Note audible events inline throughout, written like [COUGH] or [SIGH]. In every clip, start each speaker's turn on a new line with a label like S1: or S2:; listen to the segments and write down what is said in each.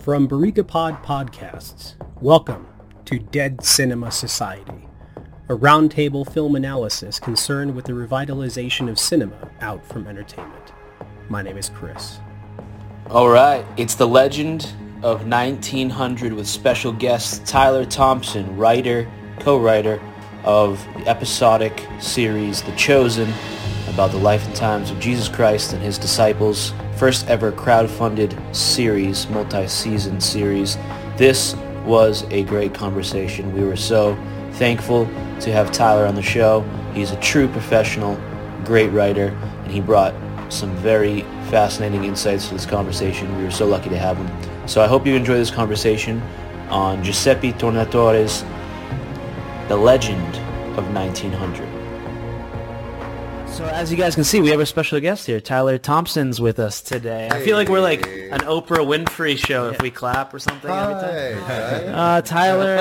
S1: From Barricapod Podcasts, welcome to Dead Cinema Society, a roundtable film analysis concerned with the revitalization of cinema out from entertainment. My name is Chris.
S2: All right, it's the legend of 1900 with special guest Tyler Thompson, writer, co-writer of the episodic series The Chosen about the life and times of Jesus Christ and his disciples first ever crowd-funded series, multi-season series. This was a great conversation. We were so thankful to have Tyler on the show. He's a true professional, great writer, and he brought some very fascinating insights to this conversation. We were so lucky to have him. So I hope you enjoy this conversation on Giuseppe Tornatore's The Legend of 1900. So as you guys can see, we have a special guest here. Tyler Thompson's with us today. I feel like we're like an Oprah Winfrey show if we clap or something every time. Uh, Tyler.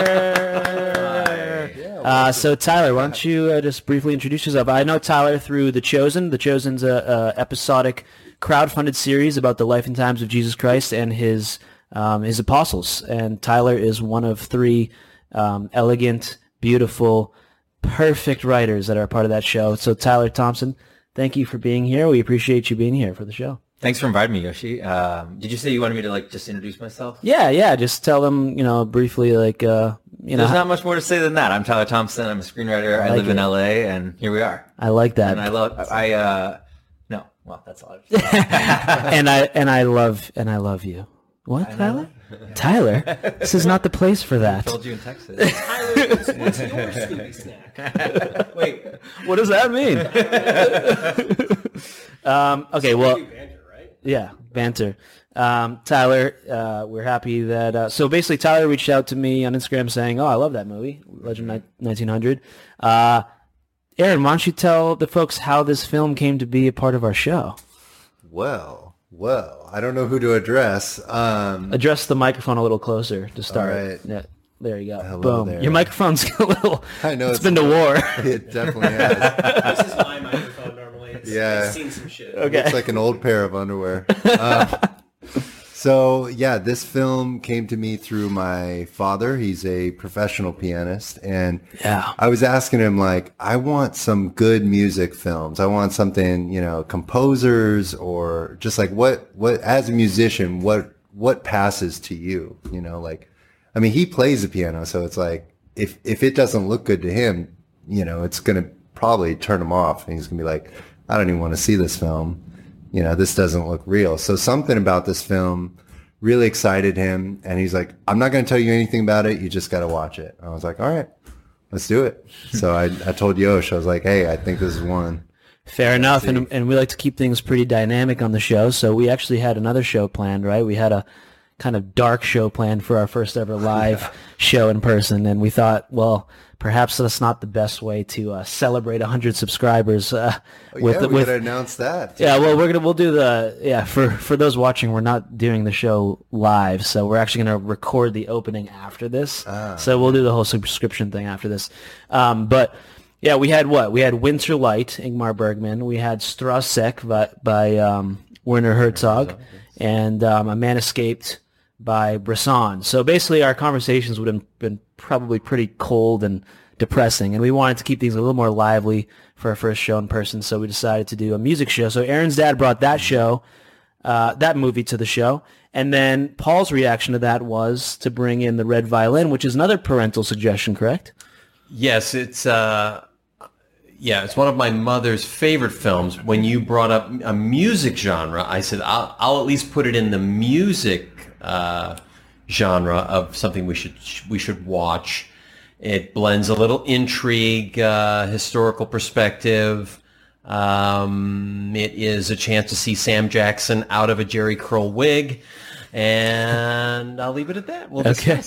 S2: Uh, so Tyler, why don't you uh, just briefly introduce yourself? I know Tyler through The Chosen. The Chosen's a, a episodic crowd-funded series about the life and times of Jesus Christ and his um, his apostles. And Tyler is one of three um, elegant, beautiful, perfect writers that are a part of that show. So Tyler Thompson, thank you for being here. We appreciate you being here for the show.
S3: Thanks for inviting me, Yoshi. Um, did you say you wanted me to like just introduce myself?
S2: Yeah, yeah. Just tell them, you know, briefly, like, uh, you know.
S3: There's not much more to say than that. I'm Tyler Thompson. I'm a screenwriter. I,
S2: like
S3: live in. LA, and here we are.
S2: I like that.
S3: And I love. I uh, no. Well, that's all. I [LAUGHS]
S2: and I and I love and I love you. What, Tyler? Tyler, this is not the place for that.
S3: I told you in Texas.
S1: Tyler, what's, what's your Scooby snack? [LAUGHS]
S3: Wait.
S2: What does that mean? [LAUGHS] um, okay, well,
S1: Banter, right?
S2: yeah, banter. Um, Tyler, uh, we're happy that. Uh, so basically, Tyler reached out to me on Instagram saying, "Oh, I love that movie, Legend ni- 1900." Uh, Aaron, why don't you tell the folks how this film came to be a part of our show?
S4: Well, well, I don't know who to address. Um,
S2: Address the microphone a little closer to start.
S4: right.
S2: Yeah, there you go.
S4: Hello
S2: Boom.
S4: there.
S2: Your microphone's [LAUGHS] a little.
S4: I know
S2: it's
S4: it's
S2: been to war. [LAUGHS]
S4: it definitely has.
S1: This is my microphone normally. It's,
S4: Yeah.
S1: I've seen some shit.
S2: Okay.
S4: It's like an old pair of underwear. [LAUGHS] Um, so yeah, this film came to me through my father. He's a professional pianist, and
S2: Yeah.
S4: I was asking him like, I want some good music films. I want something, you know, composers or just like what what as a musician, what what passes to you, you know, like I mean, he plays the piano, so it's like if if it doesn't look good to him, you know, it's going to probably turn him off and he's going to be like, I don't even want to see this film. You know, this doesn't look real. So something about this film really excited him and he's like, I'm not going to tell you anything about it. You just got to watch it. I was like, all right, let's do it. [LAUGHS] so I, I told Yosh, I was like, hey, I think this is one.
S2: Fair enough, and and we like to keep things pretty dynamic on the show. So we actually had another show planned, right? We had a kind of dark show planned for our first ever live [LAUGHS] show in person, and we thought, well, perhaps that's not the best way to uh, celebrate 100 subscribers. Uh,
S4: Oh,
S2: with
S4: yeah, we
S2: with
S4: to announce that.
S2: yeah, well, we're gonna we'll do the yeah for for those watching, we're not doing the show live, so we're actually gonna record the opening after this. So we'll do the whole subscription thing after this. Um, but yeah, we had what? We had Winter Light, Ingmar Bergman. We had Stroszek by, by um, Werner Herzog, and um, A Man Escaped by Bresson. So basically, our conversations would have been probably pretty cold and depressing, and we wanted to keep things a little more lively for our first show in person. So we decided to do a music show. So Aaron's dad brought that show, uh, that movie to the show, and then Paul's reaction to that was to bring in the Red Violin, which is another parental suggestion, correct?
S5: Yes, it's uh, yeah, it's one of my mother's favorite films. When you brought up a music genre, I said I'll, I'll at least put it in the music uh, genre of something we should we should watch. It blends a little intrigue, uh, historical perspective. Um, it is a chance to see Sam Jackson out of a Jheri curl wig, and I'll leave it at that. We'll
S2: Okay.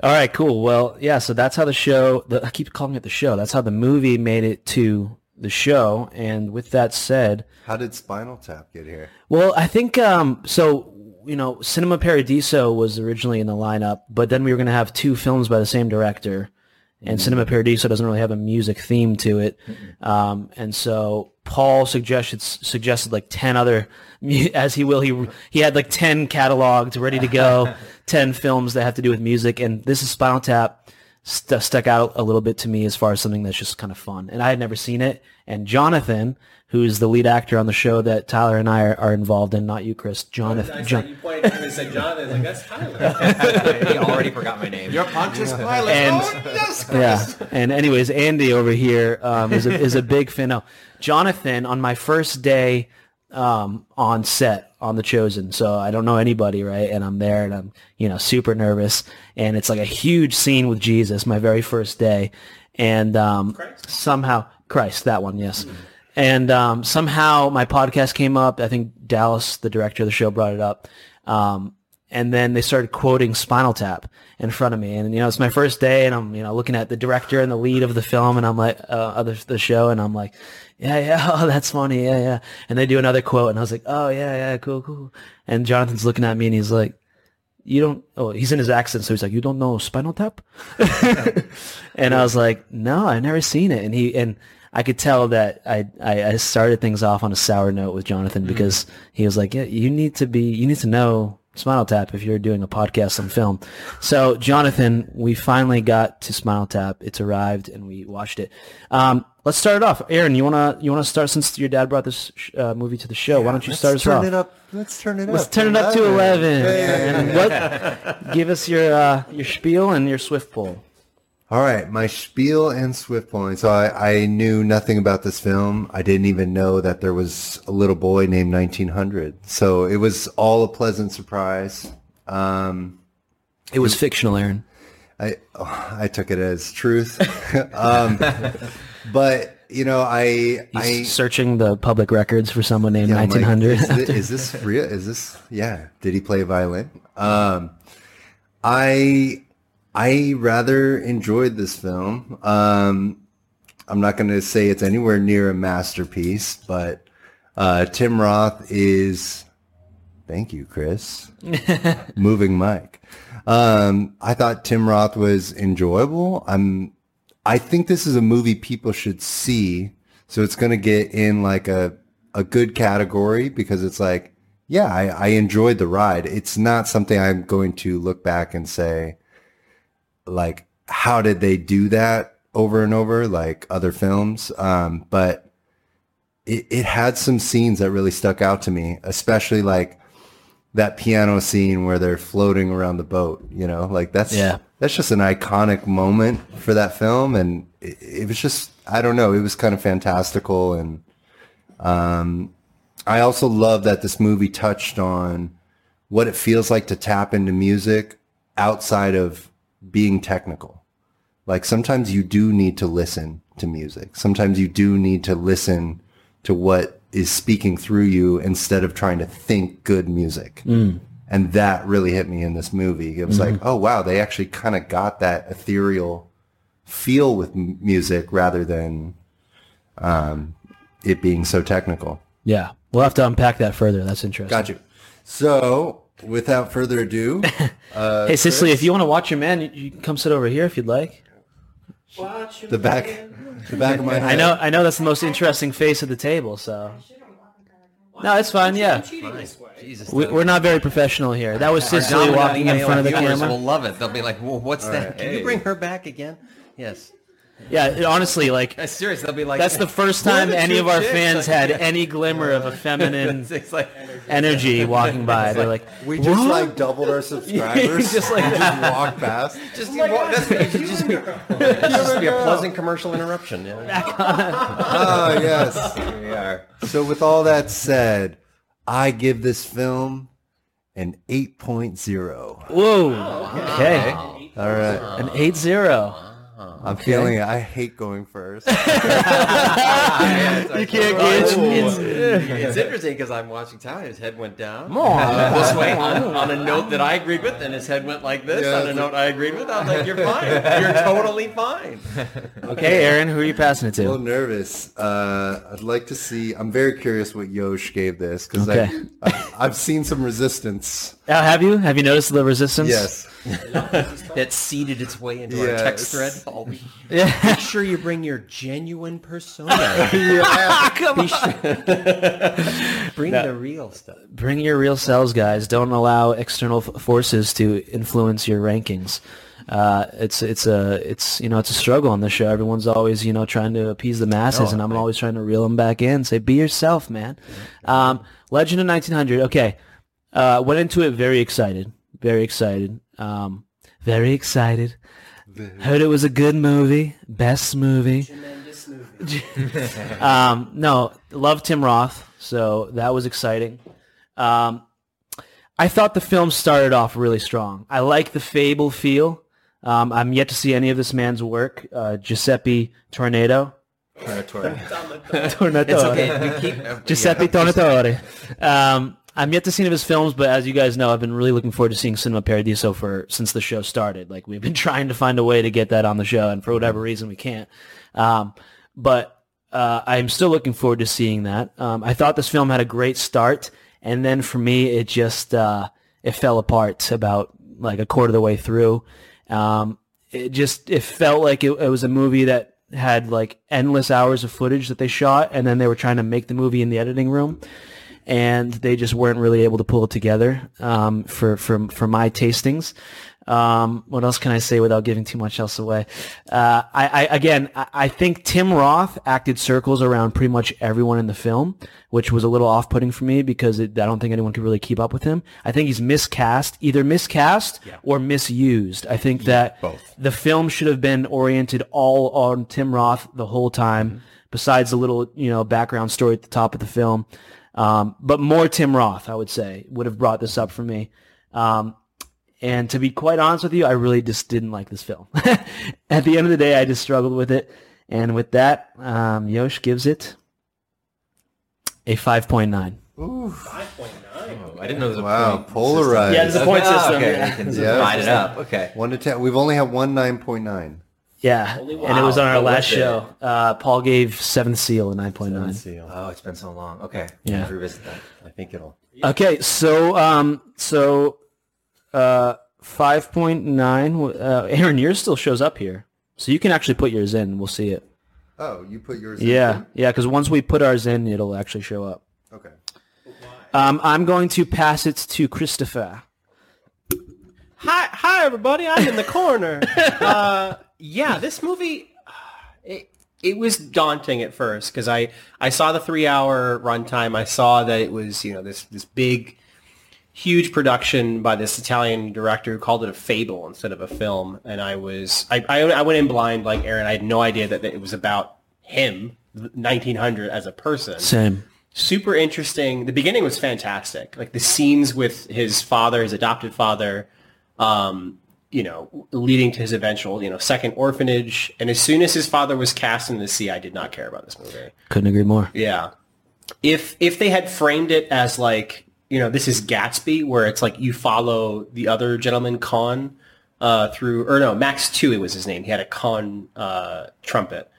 S2: All right, cool. Well, yeah, so that's how the show, the, I keep calling it the show. That's how the movie made it to the show. And with that said,
S4: How did Spinal Tap get here?
S2: well, I think, um, so, you know, Cinema Paradiso was originally in the lineup, but then we were going to have two films by the same director. And Cinema Paradiso doesn't really have a music theme to it. Um, and so Paul suggested, suggested like 10 other, [LAUGHS] as he will, he, he had like 10 catalogs ready to go [LAUGHS] ten films that have to do with music, and this is Spinal Tap st- stuck out a little bit to me as far as something that's just kind of fun. And I had never seen it. And Jonathan, who's the lead actor on the show that Tyler and I are, are involved in, not you, Chris. Jonathan. John-
S1: you pointed at him and said Jonathan. Like that's Tyler. [LAUGHS]
S3: he already forgot my name.
S5: You're Pontius Pilate.
S2: And-
S5: oh, yes,
S2: yeah. And anyways, Andy over here um, is a, is a big fan. No, Jonathan on my first day um, on set on The Chosen. So I don't know anybody, right? And I'm there and I'm, you know, super nervous. And it's like a huge scene with Jesus, my very first day. And um, somehow, Christ, that one, yes. And um, somehow my podcast came up. I think Dallas, the director of the show, brought it up. Um, and then they started quoting Spinal Tap in front of me, and you know it's my first day, and I'm you know looking at the director and the lead of the film, and I'm like uh, of the show, and I'm like, yeah, yeah, [LAUGHS] oh that's funny, yeah, yeah, and they do another quote, and I was like, oh yeah, yeah, cool, cool, and Jonathan's looking at me, and he's like, you don't, oh he's in his accent, so he's like, you don't know Spinal Tap, [LAUGHS] and I was like, no, I've never seen it, and he and. I could tell that I, I, I started things off on a sour note with Jonathan mm-hmm. because he was like, yeah, you need to be, you need to know Spinal Tap if you're doing a podcast on film. So, Jonathan, we finally got to Spinal Tap. It's arrived, and we watched it. Um, let's start it off. Aaron, you wanna you wanna start since your dad brought this sh- uh, movie to the show? Why don't you
S4: Let's
S2: start us
S4: turn
S2: off?
S4: it up. Let's turn it up?
S2: Let's
S4: up.
S2: turn it up to eleven.
S4: Hey.
S2: And what? Give us your uh, your spiel and your swift pull.
S4: All right, my spiel and swift point. So I, I knew nothing about this film. I didn't even know that there was a little boy named 1900. So it was all a pleasant surprise. Um,
S2: It was fictional, Aaron.
S4: I oh, I took it as truth. [LAUGHS] um, but you know, I I
S2: searching the public records for someone named
S4: Yeah, I'm like,
S2: 1900.
S4: is, thi- is this [LAUGHS] real? Is this yeah? Did he play violin? Um, I I rather enjoyed this film. Um, I'm not going to say it's anywhere near a masterpiece, but uh, Tim Roth is. Thank you, Chris. [LAUGHS] Moving mic. Um, I thought Tim Roth was enjoyable. I'm. I think this is a movie people should see. So it's going to get in like a a good category because it's like, yeah, I, I enjoyed the ride. It's not something I'm going to look back and say, like, how did they do that over and over like other films? Um, but it, it had some scenes that really stuck out to me, especially like that piano scene where they're floating around the boat, you know, like that's,
S2: Yeah.
S4: that's just an iconic moment for that film. And it, it was just, I don't know, it was kind of fantastical. And, um, I also love that this movie touched on what it feels like to tap into music outside of being technical. Like sometimes you do need to listen to music. Sometimes you do need to listen to what is speaking through you instead of trying to think good music. And that really hit me in this movie. It was like, oh wow, they actually kind of got that ethereal feel with m- music rather than um, it being so technical.
S2: yeah, we'll have to unpack that further. That's interesting.
S4: Got you. So, without further ado, [LAUGHS] uh,
S2: Hey, Cicely, if you want to watch your man, you, you can come sit over here if you'd like.
S4: the back, the back of my head. [LAUGHS]
S2: I know, I know that's the most interesting face at the table. So, no, it's fine. Yeah,
S5: Jesus.
S2: we, we're not very professional here. That was Cicely walking in front of the
S5: viewers
S2: camera.
S5: will love it. They'll be like, well, what's that? Can you bring her back again? Yes.
S2: Yeah, honestly, like
S5: serious, they'll be like
S2: that's the [LAUGHS] first time any of our fans had any glimmer of a [LAUGHS] feminine
S5: like,
S2: energy walking by. They're like,
S4: we just like doubled our [LAUGHS] subscribers.
S2: just like
S4: walk past.
S5: Just, oh walk, that's, just, be, just be a pleasant commercial interruption. Yeah.
S4: oh yes, here we are. So with all that said, I give this film an 8.0.
S2: Whoa. Oh, okay. okay.
S4: All right.
S2: An 8.0.
S4: I'm feeling it. I hate going first. [LAUGHS] [LAUGHS]
S2: you can't
S5: oh,
S2: get it.
S5: it's, it's, interesting [LAUGHS] because I'm watching Ty. His head went down
S2: on.
S5: this way on, on, a note that I agreed with, and his head went like this
S4: yeah,
S5: on a note like... I agreed with. I'm like, "You're fine. You're totally fine."
S2: Okay, Aaron, who are you passing it to?
S4: I'm a little nervous. Uh, I'd like to see. I'm very curious what Yosh gave this because
S2: okay.
S4: I've seen some resistance
S2: uh, have you have you noticed the resistance?
S4: Yes. [LAUGHS]
S5: That seeded its way into our text thread. [LAUGHS] All Make sure you bring your genuine persona. [LAUGHS] Yeah. Come on. bring the real stuff.
S2: Bring your real selves, guys. Don't allow external f- forces to influence your rankings. Uh, it's it's a it's you know it's a struggle on the show. Everyone's always you know trying to appease the masses, and I'm always trying to reel them back in. Say, be yourself, man. Um, Legend of 1900. Okay, uh, went into it very excited, very excited, um, very excited. Heard it was a good movie, best [LAUGHS] movie. um, no, love Tim Roth, so that was exciting. Um, I thought the film started off really strong. I like the fable feel. Um, I'm yet to see any of this man's work. Uh, Giuseppe Tornado. Tornado. [LAUGHS]
S5: It's okay. We keep,
S2: Giuseppe Tornatore. Um, I'm yet to see any of his films, but as you guys know, I've been really looking forward to seeing Cinema Paradiso for since the show started. Like we've been [LAUGHS] trying to find a way to get that on the show, and for whatever reason, we can't. Um, but uh, I'm still looking forward to seeing that. Um, I thought this film had a great start, and then for me, it just uh, it fell apart about like a quarter of the way through. Um, it just it felt like it, it was a movie that had like endless hours of footage that they shot, and then they were trying to make the movie in the editing room and they just weren't really able to pull it together um, for for for my tastings. Um, what else can I say without giving too much else away? Uh, I, I again, I, I think Tim Roth acted circles around pretty much everyone in the film, which was a little off-putting for me because it, I don't think anyone could really keep up with him. I think he's miscast, either miscast or misused. I think that
S5: both.
S2: the film should have been oriented all on Tim Roth the whole time, besides the little you know background story at the top of the film. Um, but more Tim Roth, I would say, would have brought this up for me. Um, and to be quite honest with you, I really just didn't like this film. [LAUGHS] At the end of the day, I just struggled with it. And with that, um, Yosh gives it a 5.9. Ooh. 5.9.
S5: I didn't know there was a
S4: Wow,
S5: point
S4: polarized.
S2: Yeah, there's a point
S5: Okay,
S2: system.
S5: Okay,
S2: yeah.
S5: you can
S2: There's a
S4: Yeah.
S5: divide it up. Okay.
S4: One to ten. We've only had one nine point nine.
S2: Yeah, and it was on our
S3: Wow,
S2: last show. Uh, Paul gave Seventh Seal a 9.9. Seal.
S3: Oh, it's been so long. Okay.
S2: Yeah.
S3: Let's revisit that.
S5: I think it'll.
S2: Okay, so um, so uh, 5.9. Uh, Aaron, yours still shows up here, so you can actually put yours in. We'll see it.
S4: Oh, you put yours. in
S2: Yeah,
S4: too?
S2: yeah, because once we put ours in, it'll actually show up.
S4: Okay.
S1: Um, I'm going to pass it to Christopher. Hi, hi, everybody. I'm in the corner. [LAUGHS] uh, yeah, this movie, [SIGHS] it, it was daunting at first because I, I saw the three hour runtime. I saw that it was, you know, this, this big, huge production by this Italian director who called it a fable instead of a film. And I was, I, I, I went in blind like Aaron. I had no idea that, that it was about him, 1900 as a person
S2: Same.
S1: super interesting. The beginning was fantastic. Like the scenes with his father, his adopted father, um, you know, leading to his eventual, you know, second orphanage. And as soon as his father was cast in the sea, I did not care about this movie.
S2: Couldn't agree more.
S1: Yeah. If if they had framed it as like, you know, this is Gatsby, where it's like you follow the other gentleman, Con, uh, through, or no, Max Tui was his name. He had a Con uh, trumpet.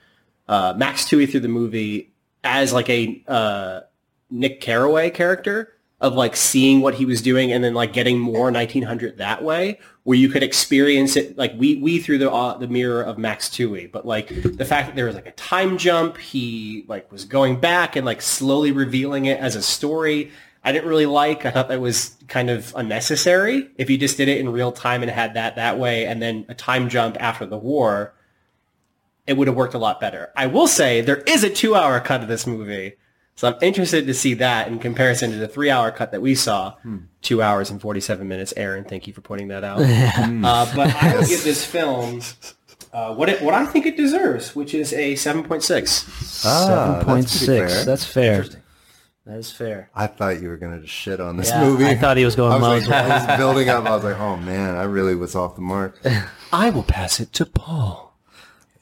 S1: Uh, Max Tui through the movie as like a uh, Nick Carraway character of like seeing what he was doing and then like getting more 1900 that way where you could experience it like we we through the uh, the mirror of Max Tui but like the fact that there was like a time jump he like was going back and like slowly revealing it as a story I didn't really like I thought that was kind of unnecessary if you just did it in real time and had that that way and then a time jump after the war it would have worked a lot better. I will say there is a two-hour cut of this movie, so I'm interested to see that in comparison to the three-hour cut that we saw, two hours and 47 minutes. Aaron, thank you for pointing that out. [LAUGHS] uh, but I will give this film uh, what it, what I think it deserves, which is a 7.6.
S4: Ah,
S2: Seven point
S4: that's fair.
S2: That's fair. That is fair.
S4: I thought you were gonna just shit on this
S2: Yeah,
S4: movie.
S2: I thought he was going
S4: I was,
S2: low
S4: like. I was [LAUGHS] building up. I was like, oh man, I really was off the mark. [LAUGHS]
S1: I will pass it to Paul.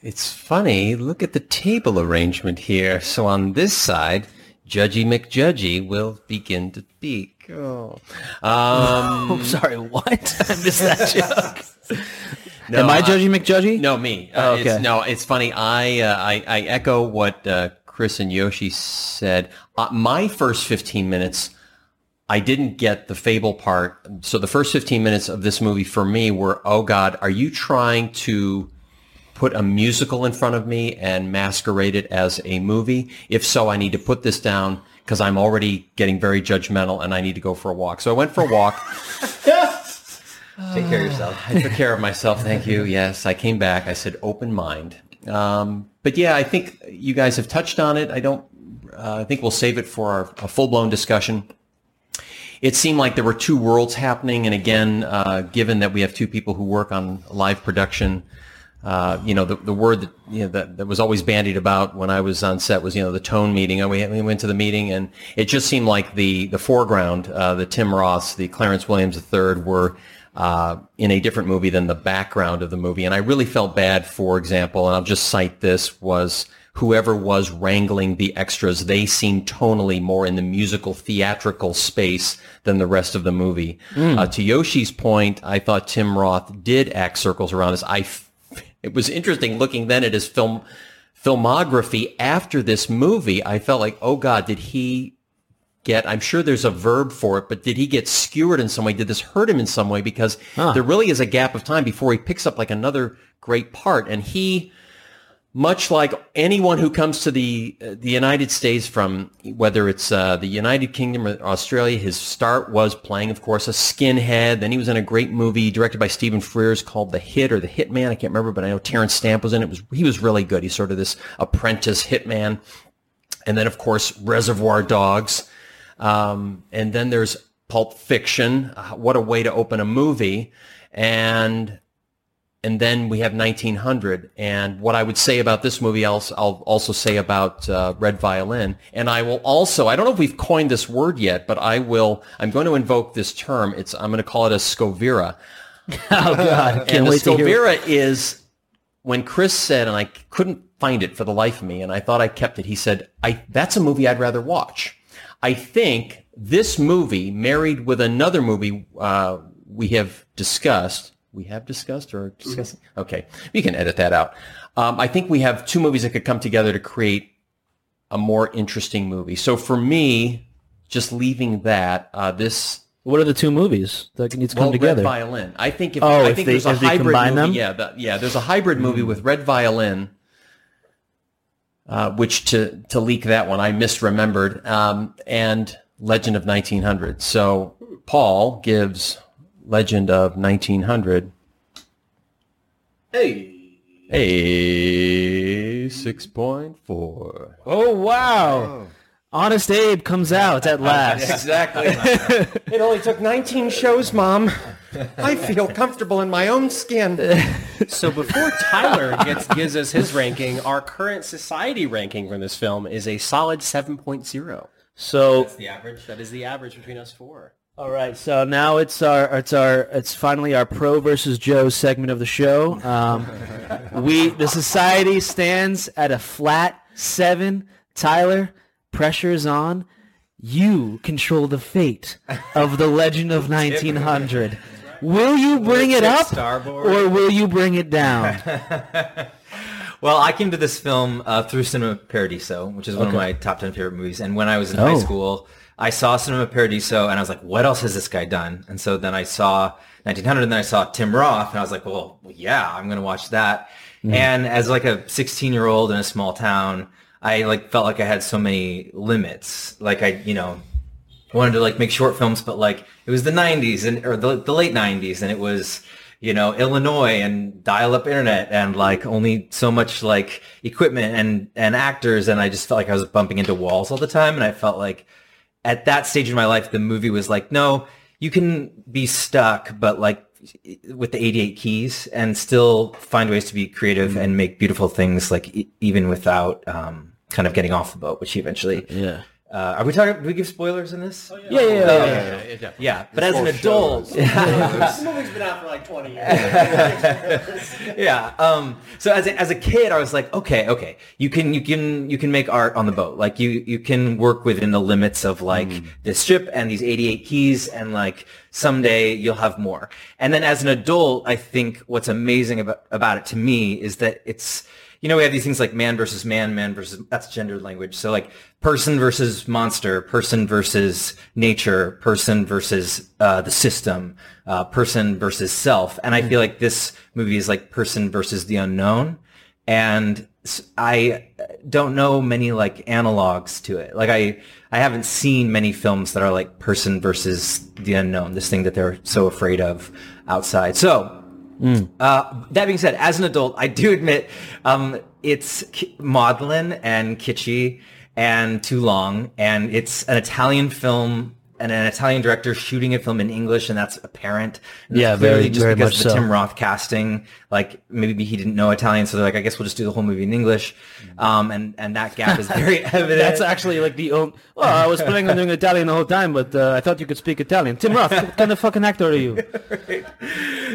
S5: It's funny. Look at the table arrangement here. So on this side, Judgy McJudgy will begin to speak. Oh. Um,
S2: I'm [LAUGHS] sorry. What? [LAUGHS] I missed that [LAUGHS] joke.
S5: no,
S2: Am I Judgy McJudgy?
S5: No, me.
S2: Oh,
S5: Uh,
S2: okay.
S5: It's, no, it's funny. I, uh, I I echo what uh, Chris and Yoshi said. Uh, my first 15 minutes, I didn't get the fable part. So the first 15 minutes of this movie for me were, oh God, are you trying to put a musical in front of me and masquerade it as a movie? If so, I need to put this down because I'm already getting very judgmental and I need to go for a walk. So I went for a walk. [LAUGHS]
S3: Take care of yourself.
S5: I took care of myself. Thank you. [LAUGHS] Yes, I came back. I said open mind. Um, but yeah, I think you guys have touched on it. I don't. Uh, I think we'll save it for our, a full blown discussion. It seemed like there were two worlds happening, and again, uh, given that we have two people who work on live production, uh, you know, the, the word that, you know, that, that was always bandied about when I was on set was, you know, the tone meeting. And we, we went to the meeting and it just seemed like the, the foreground, uh, the Tim Roths, the Clarence Williams III were, uh, in a different movie than the background of the movie. And I really felt bad, for example, and I'll just cite this, was whoever was wrangling the extras, they seemed tonally more in the musical theatrical space than the rest of the movie. Uh, to Yoshi's point, I thought Tim Roth did act circles around us. I, it was interesting looking then at his film filmography after this movie. I felt like, oh God, did he get I'm sure there's a verb for it, but did he get skewered in some way? Did this hurt him in some way? Because there really is a gap of time before he picks up like another great part. And he, much like anyone who comes to the uh, the United States from whether it's uh, the United Kingdom or Australia, his start was playing, of course, a skinhead. Then he was in a great movie directed by Stephen Frears called The Hit or The Hitman. I can't remember, but I know Terence Stamp was in it. was he was really good. He's sort of this apprentice hitman. And then, of course, Reservoir Dogs. Um, and then there's Pulp Fiction. Uh, what a way to open a movie. And and then we have 1900. And what I would say about this movie, I'll, I'll also say about uh, Red Violin. And I will also, I don't know if we've coined this word yet, but I will, I'm going to invoke this term. It's, I'm going to call it a skovira. [LAUGHS]
S2: Oh God, can't
S5: and the
S2: wait to hear.
S5: skovira is when Chris said, and I couldn't find it for the life of me, and I thought I kept it. He said, "I that's a movie I'd rather watch." I think this movie, married with another movie uh, we have discussed, we have discussed or discussing. Okay, we can edit that out. Um, I think we have two movies that could come together to create a more interesting movie. So for me, just leaving that, uh, this
S2: What are the two movies that need to come together?
S5: Red Violin. I think if
S2: Oh,
S5: I
S2: if
S5: think
S2: they-
S5: there's a
S2: if they
S5: hybrid movie.
S2: them?
S5: Yeah, that, yeah. There's a hybrid movie with Red Violin, uh, which to to leak that one I misremembered, um, and Legend of 1900. So Paul gives Legend of 1900
S6: Hey.
S5: a six point four.
S2: oh wow, Honest Abe comes out at [LAUGHS] last.
S5: Exactly. [LAUGHS] it only took 19 shows, Mom. I feel comfortable in my own skin.
S1: So before Tyler gets gives us his ranking, our current society ranking from this film is a solid 7.0.
S2: So that's
S1: The average. That is the average between us four.
S2: All right, so now it's our it's our it's finally our pro versus Joe segment of the show. Um, we the society stands at a flat seven. Tyler, pressure is on. You control the fate of the Legend of 1900. Will you bring it up, or will you bring it down? [LAUGHS]
S3: Well, I came to this film uh, through Cinema Paradiso, which is one of my top 10 favorite movies. And when I was in
S2: Oh.
S3: high school, I saw Cinema Paradiso and I was like, what else has this guy done? And so then I saw 1900 and then I saw Tim Roth and I was like, well, yeah, I'm going to watch that. Mm-hmm. And as like a 16 year old in a small town, I like felt like I had so many limits. Like I, you know, wanted to like make short films, but like it was the 90s and or the, the late 90s, and it was you know Illinois and dial-up internet and like only so much like equipment and and actors, and I just felt like I was bumping into walls all the time, and I felt like at that stage in my life, the movie was like, no, you can be stuck, but like with the 88 keys and still find ways to be creative and make beautiful things like e- even without um, kind of getting off the boat, which he eventually
S2: Yeah.
S3: Uh, are we talking? Do we give spoilers in this?
S2: Yeah, yeah, yeah. yeah.
S3: Yeah, but as an adult, [LAUGHS]
S6: This movie's been out for like 20 years. [LAUGHS]
S3: yeah. Um, so as a, as a kid, I was like, okay, okay, you can you can you can make art on the boat. Like you you can work within the limits of like this ship and these 88 keys, and like someday you'll have more. And then as an adult, I think what's amazing about about it to me is that it's you know, we have these things like man versus man, man versus, that's gendered language. So like person versus monster, person versus nature, person versus uh, the system, uh, person versus self. And I feel like this movie is like person versus the unknown. and I don't know many like analogs to it. Like I, I haven't seen many films that are like person versus the unknown, this thing that they're so afraid of outside. So uh, that being said, as an adult, I do admit um, it's maudlin and kitschy and too long, and it's an Italian film and an Italian director shooting a film in English, and that's apparent. And
S2: Yeah,
S3: clearly
S2: very-
S3: just
S2: very
S3: because
S2: much
S3: of the
S2: so.
S3: Tim Roth casting, like maybe he didn't know Italian, so they're like, I guess we'll just do the whole movie in English, um, and and that gap is very [LAUGHS] evident.
S2: That's actually like the only. Well, I was planning on doing Italian the whole time, but uh, I thought you could speak Italian. Tim Roth, what kind of fucking actor are you? [LAUGHS]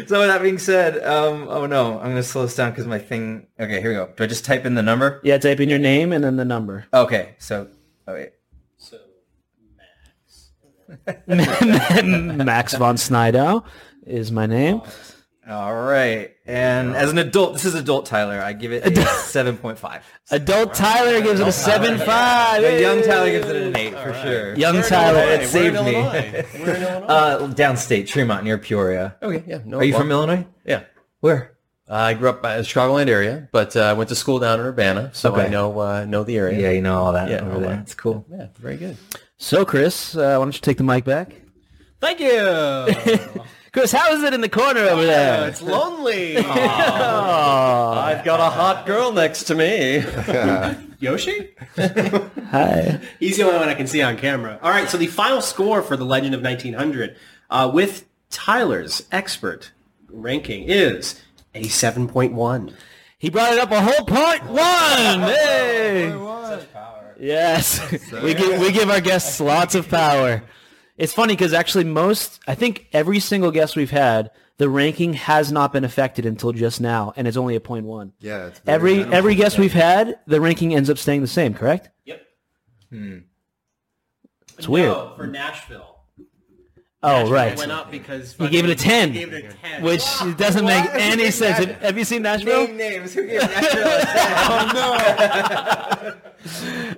S3: So with that being said, um, oh no, I'm gonna slow this down because my thing. Okay, here we go. Do I just type in the number?
S2: Yeah, type in your name and then the number.
S3: Okay, so oh wait.
S1: So, [LAUGHS] Max.
S2: Max von Sydow is my name.
S3: All right, and as an adult, this is adult Tyler. I give it a seven point five.
S2: Adult Tyler gives it a seven five.
S3: But young Tyler gives it an eight for sure.
S2: Young Tyler.
S3: It
S5: We're
S3: saved
S5: in
S3: me.
S5: Illinois. We're in Illinois. [LAUGHS]
S3: Uh, downstate, Tremont, near Peoria.
S5: okay, yeah. No,
S3: Are you
S5: well,
S3: from Illinois?
S5: Yeah.
S3: Where?
S5: I grew up in the Chicagoland area, but uh, I went to school down in Urbana, so I know uh, know the area.
S3: Yeah, you know all that
S5: Yeah,
S3: over
S5: all
S3: there.
S5: that.
S3: It's cool.
S5: Yeah, very good.
S2: So, Chris, uh, why don't you take the mic back?
S6: Thank you. [LAUGHS]
S2: Chris, how is it in the corner over there?
S6: it's lonely.
S2: Oh,
S5: I've got a hot girl next to me. [LAUGHS]
S6: Yoshi?
S2: hi.
S6: He's the only one I can see on camera. All right, so the final score for The Legend of 1900 uh, with Tyler's expert ranking is a 7.1.
S2: He brought it up a whole point one. Hey. Yes, [LAUGHS] we give we give our guests lots of power. It's funny because actually most, I think every single guest we've had, the ranking has not been affected until just now, and it's only a point one.
S4: Yeah, it's
S2: Every
S4: minimal.
S2: every guest we've had, the ranking ends up staying the same. Correct?
S6: Yep. Hmm.
S2: It's weird.
S6: No, for Nashville.
S2: Oh,
S6: Nashville
S2: right.
S6: went up because
S2: He gave it a 10,
S6: He gave it a 10.
S2: which doesn't make any sense. Have, have you seen Nashville?
S3: names. Who gave Nashville? a [LAUGHS] ten? Oh no. [LAUGHS]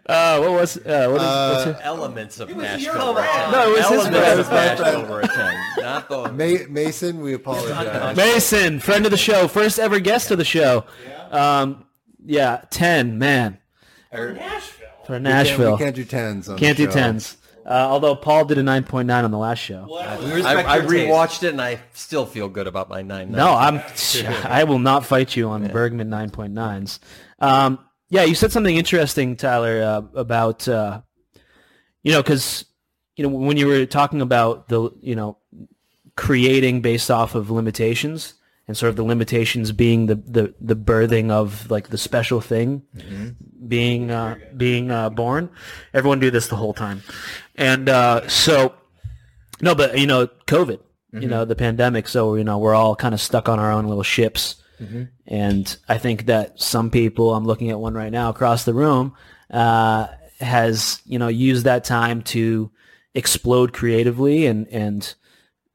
S2: Uh, what was uh, what is, what's it?
S5: Elements of
S6: your
S5: Nashville. were a
S6: friend.
S5: 10.
S2: No, it was his
S5: Elements
S2: friend.
S5: of Nashville were a 10. Not the... [LAUGHS]
S4: Ma- Mason, we apologize.
S2: Mason, friend of the show, first ever guest of the show. Um, yeah, ten, man,
S6: For Nashville.
S2: for
S4: We
S2: Nashville.
S4: can't do tens. On
S2: Can't
S4: the
S2: do tens. Uh, although Paul did a nine point nine on the last show.
S3: We
S5: I,
S3: respect
S5: I
S3: your taste.
S5: rewatched it and I still feel good about my nine.
S2: No, I'm. I will not fight you on Bergman nine point nines. Um, yeah, you said something interesting, Tyler, uh, about uh, you know, because you know when you were talking about the you know creating based off of limitations and sort of the limitations being the the, the birthing of like the special thing being uh, being uh, born. Everyone do this the whole time, and uh, so no, but you know, COVID, you know, the pandemic. So you know, we're all kind of stuck on our own little ships, and I think that some people, I'm looking at one right now across the room, uh, has you know used that time to explode creatively and and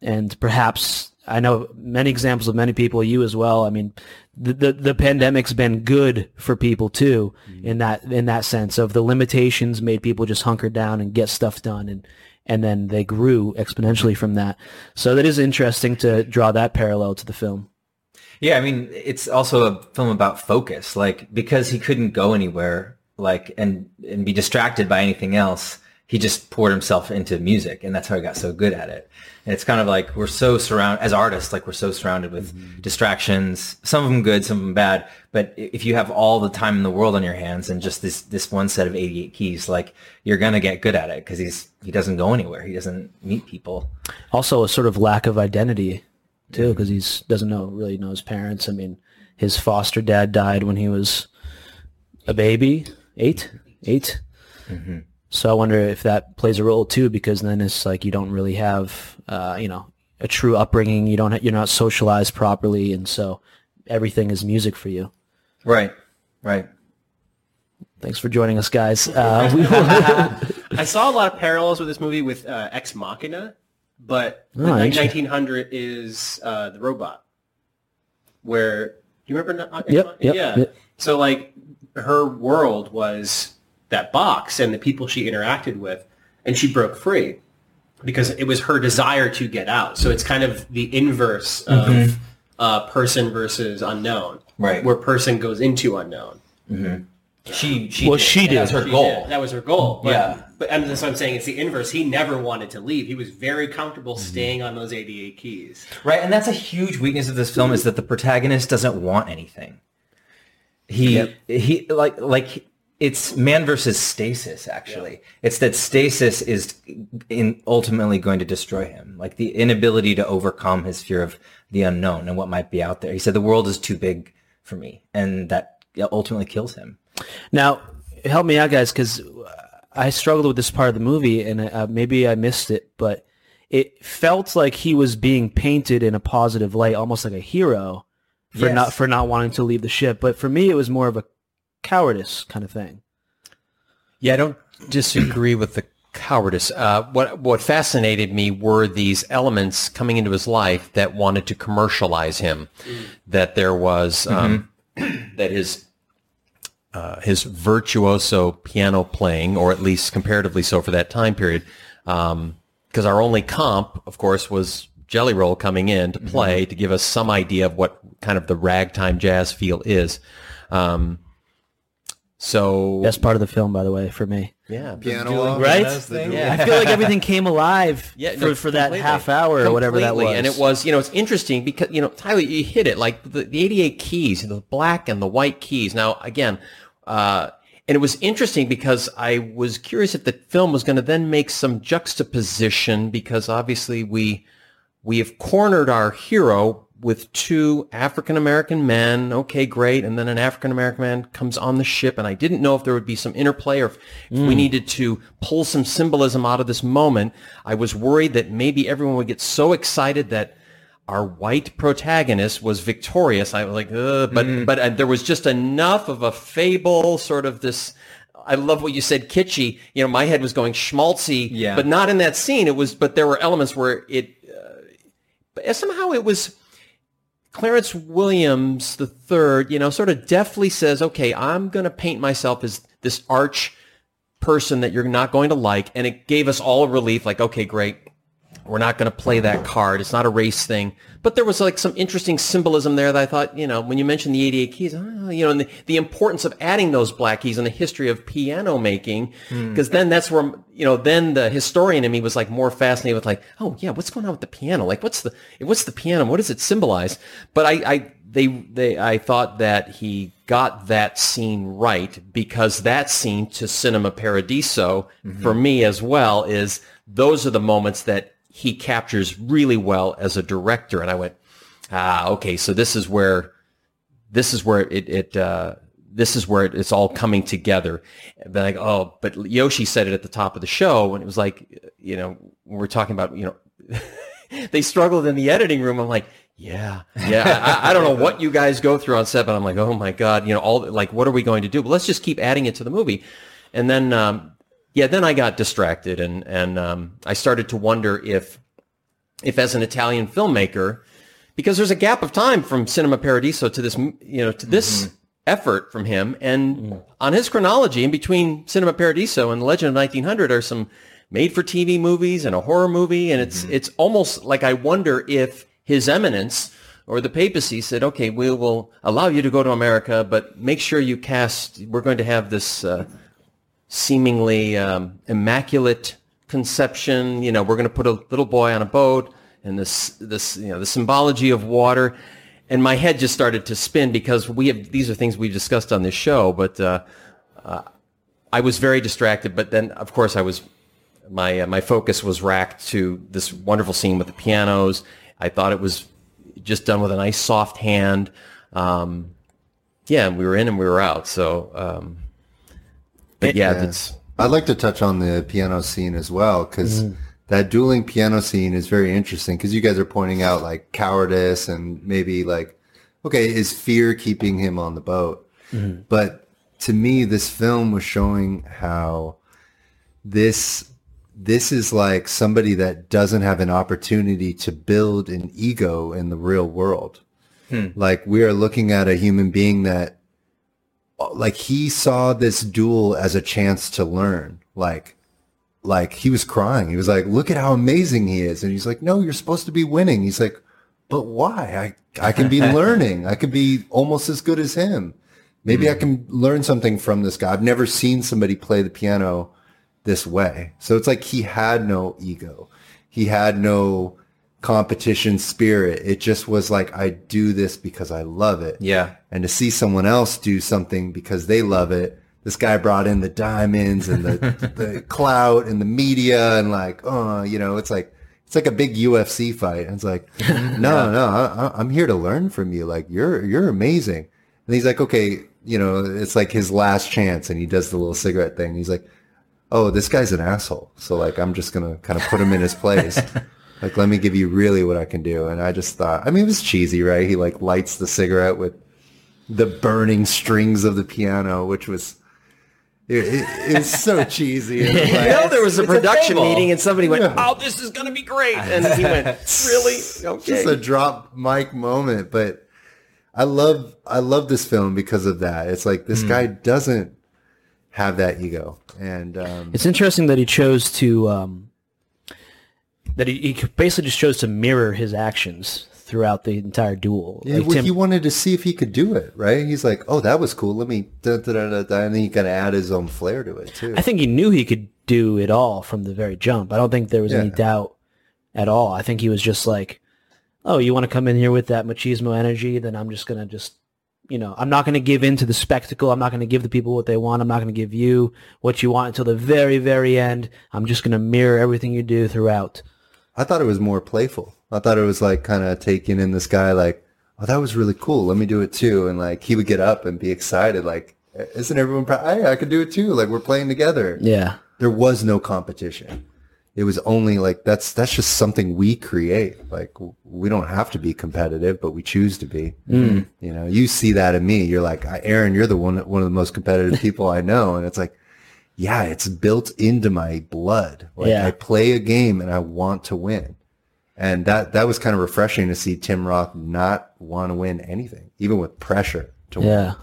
S2: and perhaps I know many examples of many people, you as well. I mean, the the, the pandemic's been good for people too, mm-hmm. in that in that sense of the limitations made people just hunker down and get stuff done, and and then they grew exponentially from that. So that is interesting to draw that parallel to the film.
S3: Yeah, I mean, it's also a film about focus. Like because he couldn't go anywhere, like and and be distracted by anything else, he just poured himself into music, and that's how he got so good at it. And it's kind of like we're so surrounded as artists, like we're so surrounded with mm-hmm. distractions. Some of them good, some of them bad. But if you have all the time in the world on your hands and just this this one set of eighty eight keys, like you're gonna get good at it because he's he doesn't go anywhere. He doesn't meet people.
S2: Also, a sort of lack of identity too, mm-hmm. because he's doesn't know really know his parents. I mean, his foster dad died when he was a baby, eight, eight. Mm-hmm. So I wonder if that plays a role too, because then it's like you don't really have, uh, you know, a true upbringing. You don't, you're not socialized properly, and so everything is music for you.
S3: Right, right.
S2: Thanks for joining us, guys. [LAUGHS] Uh, we will,
S6: I saw a lot of parallels with this movie with uh, Ex Machina, but
S2: Oh,
S6: ni- 1900 is uh, the robot. Where do you remember? Ex
S2: Yep,
S6: Machina?
S2: yep,
S6: yeah.
S2: yep.
S6: So like her world was that box and the people she interacted with, and she broke free because it was her desire to get out. So it's kind of the inverse of
S2: Mm-hmm.
S6: uh, person versus unknown.
S3: Right.
S6: where person goes into unknown.
S3: She she
S2: Well,
S3: did.
S2: she
S3: and
S2: did.
S3: That's her
S6: She
S3: goal.
S6: did. That was her goal. But,
S3: Yeah.
S6: But and that's what I'm saying. It's the inverse. He never wanted to leave. He was very comfortable
S3: Mm-hmm.
S6: staying on those 88 keys.
S3: Right, and that's a huge weakness of this film is that the protagonist doesn't want anything. He he like like it's man versus stasis actually. It's that stasis is in ultimately going to destroy him. Like the inability to overcome his fear of the unknown and what might be out there. He said the world is too big for me and that ultimately kills him.
S2: Now, help me out, guys, because I struggled with this part of the movie, and uh, maybe I missed it, but it felt like he was being painted in a positive light, almost like a hero for
S3: Yes.
S2: not for not wanting to leave the ship. But for me, it was more of a cowardice kind of thing.
S5: Yeah, I don't disagree with the cowardice. Uh, what what fascinated me were these elements coming into his life that wanted to commercialize him. That there was um, [CLEARS THROAT] that his uh, his virtuoso piano playing, or at least comparatively so for that time period, because our only comp, of course, was Jelly Roll coming in to play to give us some idea of what kind of the ragtime jazz feel is. Um, so
S2: Best part of the film, by the way, for me.
S5: yeah,
S4: Piano off,
S2: Right?
S4: that's the duel.
S2: I feel like everything came alive [LAUGHS]
S5: Yeah,
S2: for,
S5: no,
S2: for that half hour or whatever that was.
S5: And it was, you know, it's interesting because, you know, Tyler, you hit it like the, the 88 keys, the black and the white keys. Now, again, uh, and it was interesting because I was curious if the film was going to then make some juxtaposition because obviously we we have cornered our hero with two African American men. Okay, great. And then an African American man comes on the ship. And I didn't know if there would be some interplay or if, if we hmm. needed to pull some symbolism out of this moment. I was worried that maybe everyone would get so excited that our white protagonist was victorious. I was like, Ugh, but hmm. but uh, there was just enough of a fable, sort of this. I love what you said, kitschy. You know, my head was going schmaltzy,
S3: Yeah.
S5: but not in that scene. It was, but there were elements where it but somehow it was Clarence Williams III, you know, sort of deftly says, "Okay, I'm going to paint myself as this arch person that you're not going to like," and it gave us all relief. Like, okay, great, we're not going to play that card. It's not a race thing. But there was like some interesting symbolism there that I thought, you know, when you mentioned the 88 keys, oh, you know, and the, the importance of adding those black keys in the history of piano making, hmm. because then that's where, you know, then the historian in me was like more fascinated with like, oh yeah, what's going on with the piano? Like, what's the, what's the piano? What does it symbolize? But I, I, they, they, I thought that he got that scene right because that scene to Cinema Paradiso mm-hmm. for me as well is those are the moments that he captures really well as a director. And I went, ah, okay, so this is where, this is where it, it, uh, this is where it's all coming together. But like, oh, but Yoshi said it at the top of the show, and it was like, you know, when we're talking about, you know, [LAUGHS] they struggled in the editing room. I'm like, yeah, yeah. I, I don't know what you guys go through on set, but I'm like, oh my god, you know, all like, what are we going to do? But let's just keep adding it to the movie, and then, um, yeah, then I got distracted, and and um, I started to wonder if, if as an Italian filmmaker, because there's a gap of time from Cinema Paradiso to this, you know, to this effort from him, and on his chronology, in between Cinema Paradiso and The Legend of 1900, are some made-for-TV movies and a horror movie, and it's it's almost like I wonder if His Eminence or the papacy said, "Okay, we will allow you to go to America, but make sure you cast. We're going to have this." Uh, seemingly um, immaculate conception. You know, we're going to put a little boy on a boat, and this this you know the symbology of water. And my head just started to spin because we have these are things we've discussed on this show, but uh, uh, I was very distracted. But then, of course, I was my uh, my focus was racked to this wonderful scene with the pianos. I thought it was just done with a nice soft hand. Um, yeah, and we were in and we were out. So. Um, but yeah, that's
S4: I'd like to touch on the piano scene as well because mm. that dueling piano scene is very interesting because you guys are pointing out like cowardice and maybe like, okay, is fear keeping him on the boat? Mm-hmm. But to me, this film was showing how this this is like somebody that doesn't have an opportunity to build an ego in the real world. Hmm. Like we are looking at a human being that like he saw this duel as a chance to learn. Like, like he was crying. He was like, "Look at how amazing he is," and he's like, "No, you're supposed to be winning." He's like, but why? I, I can be [LAUGHS] learning. I could be almost as good as him. Maybe I hmm. can learn something from this guy. I've never seen somebody play the piano this way. So it's like he had no ego. He had no competition spirit. It just was like, I do this because I love it.
S3: Yeah.
S4: And to see someone else do something because they love it. This guy brought in the diamonds and the, [LAUGHS] the clout and the media and like, oh, you know, it's like, it's like a big UFC fight. And it's like, [LAUGHS] no, no, I, I'm here to learn from you. Like you're, you're amazing. And he's like, okay, you know, it's like his last chance. And he does the little cigarette thing. He's like, oh, this guy's an asshole. So like, I'm just going to kind of put him in his [LAUGHS] place. Like, let me give you really what I can do. And I just thought, I mean, it was cheesy, right? He like lights the cigarette with the burning strings of the piano, which was, it, it, it's so [LAUGHS] cheesy. And,
S6: You know, there was a
S3: It's a
S6: production meeting and somebody went,
S4: Yeah.
S6: "Oh, this is gonna be great," and he went, [LAUGHS] "Really? Okay."
S4: just a drop mic moment, but I love I love this film because of that. It's like this guy doesn't have that ego, and um,
S2: It's interesting that he chose to um, that he, he basically just chose to mirror his actions throughout the entire duel.
S4: yeah,
S2: Like
S4: well,
S2: Tim-
S4: he wanted to see if he could do it. Right? He's like, oh, that was cool. Let me da, da, da, da, da, and then he kind of add his own flair to it too.
S2: I think he knew he could do it all from the very jump. I don't think there was any doubt at all. I think he was just like, "Oh, you want to come in here with that machismo energy? Then I'm just gonna just, you know, I'm not gonna give in to the spectacle. I'm not gonna give the people what they want. I'm not gonna give you what you want until the very, very end. I'm just gonna mirror everything you do throughout."
S4: I thought it was more playful. I thought it was like kind of taking in this guy like, oh, that was really cool. Let me do it too. And like he would get up and be excited. Like, isn't everyone proud? Hey, I could do it too. Like we're playing together.
S2: Yeah.
S4: There was no competition. It was only like that's that's just something we create. Like we don't have to be competitive, but we choose to be. Hmm. You know, you see that in me. You're like, Aaron, you're the one one of the most competitive people I know, and it's like, yeah, it's built into my blood. Like
S2: Yeah.
S4: I play a game and I want to win. And that that was kind of refreshing to see Tim Roth not want to win anything, even with pressure to win.
S2: Yeah.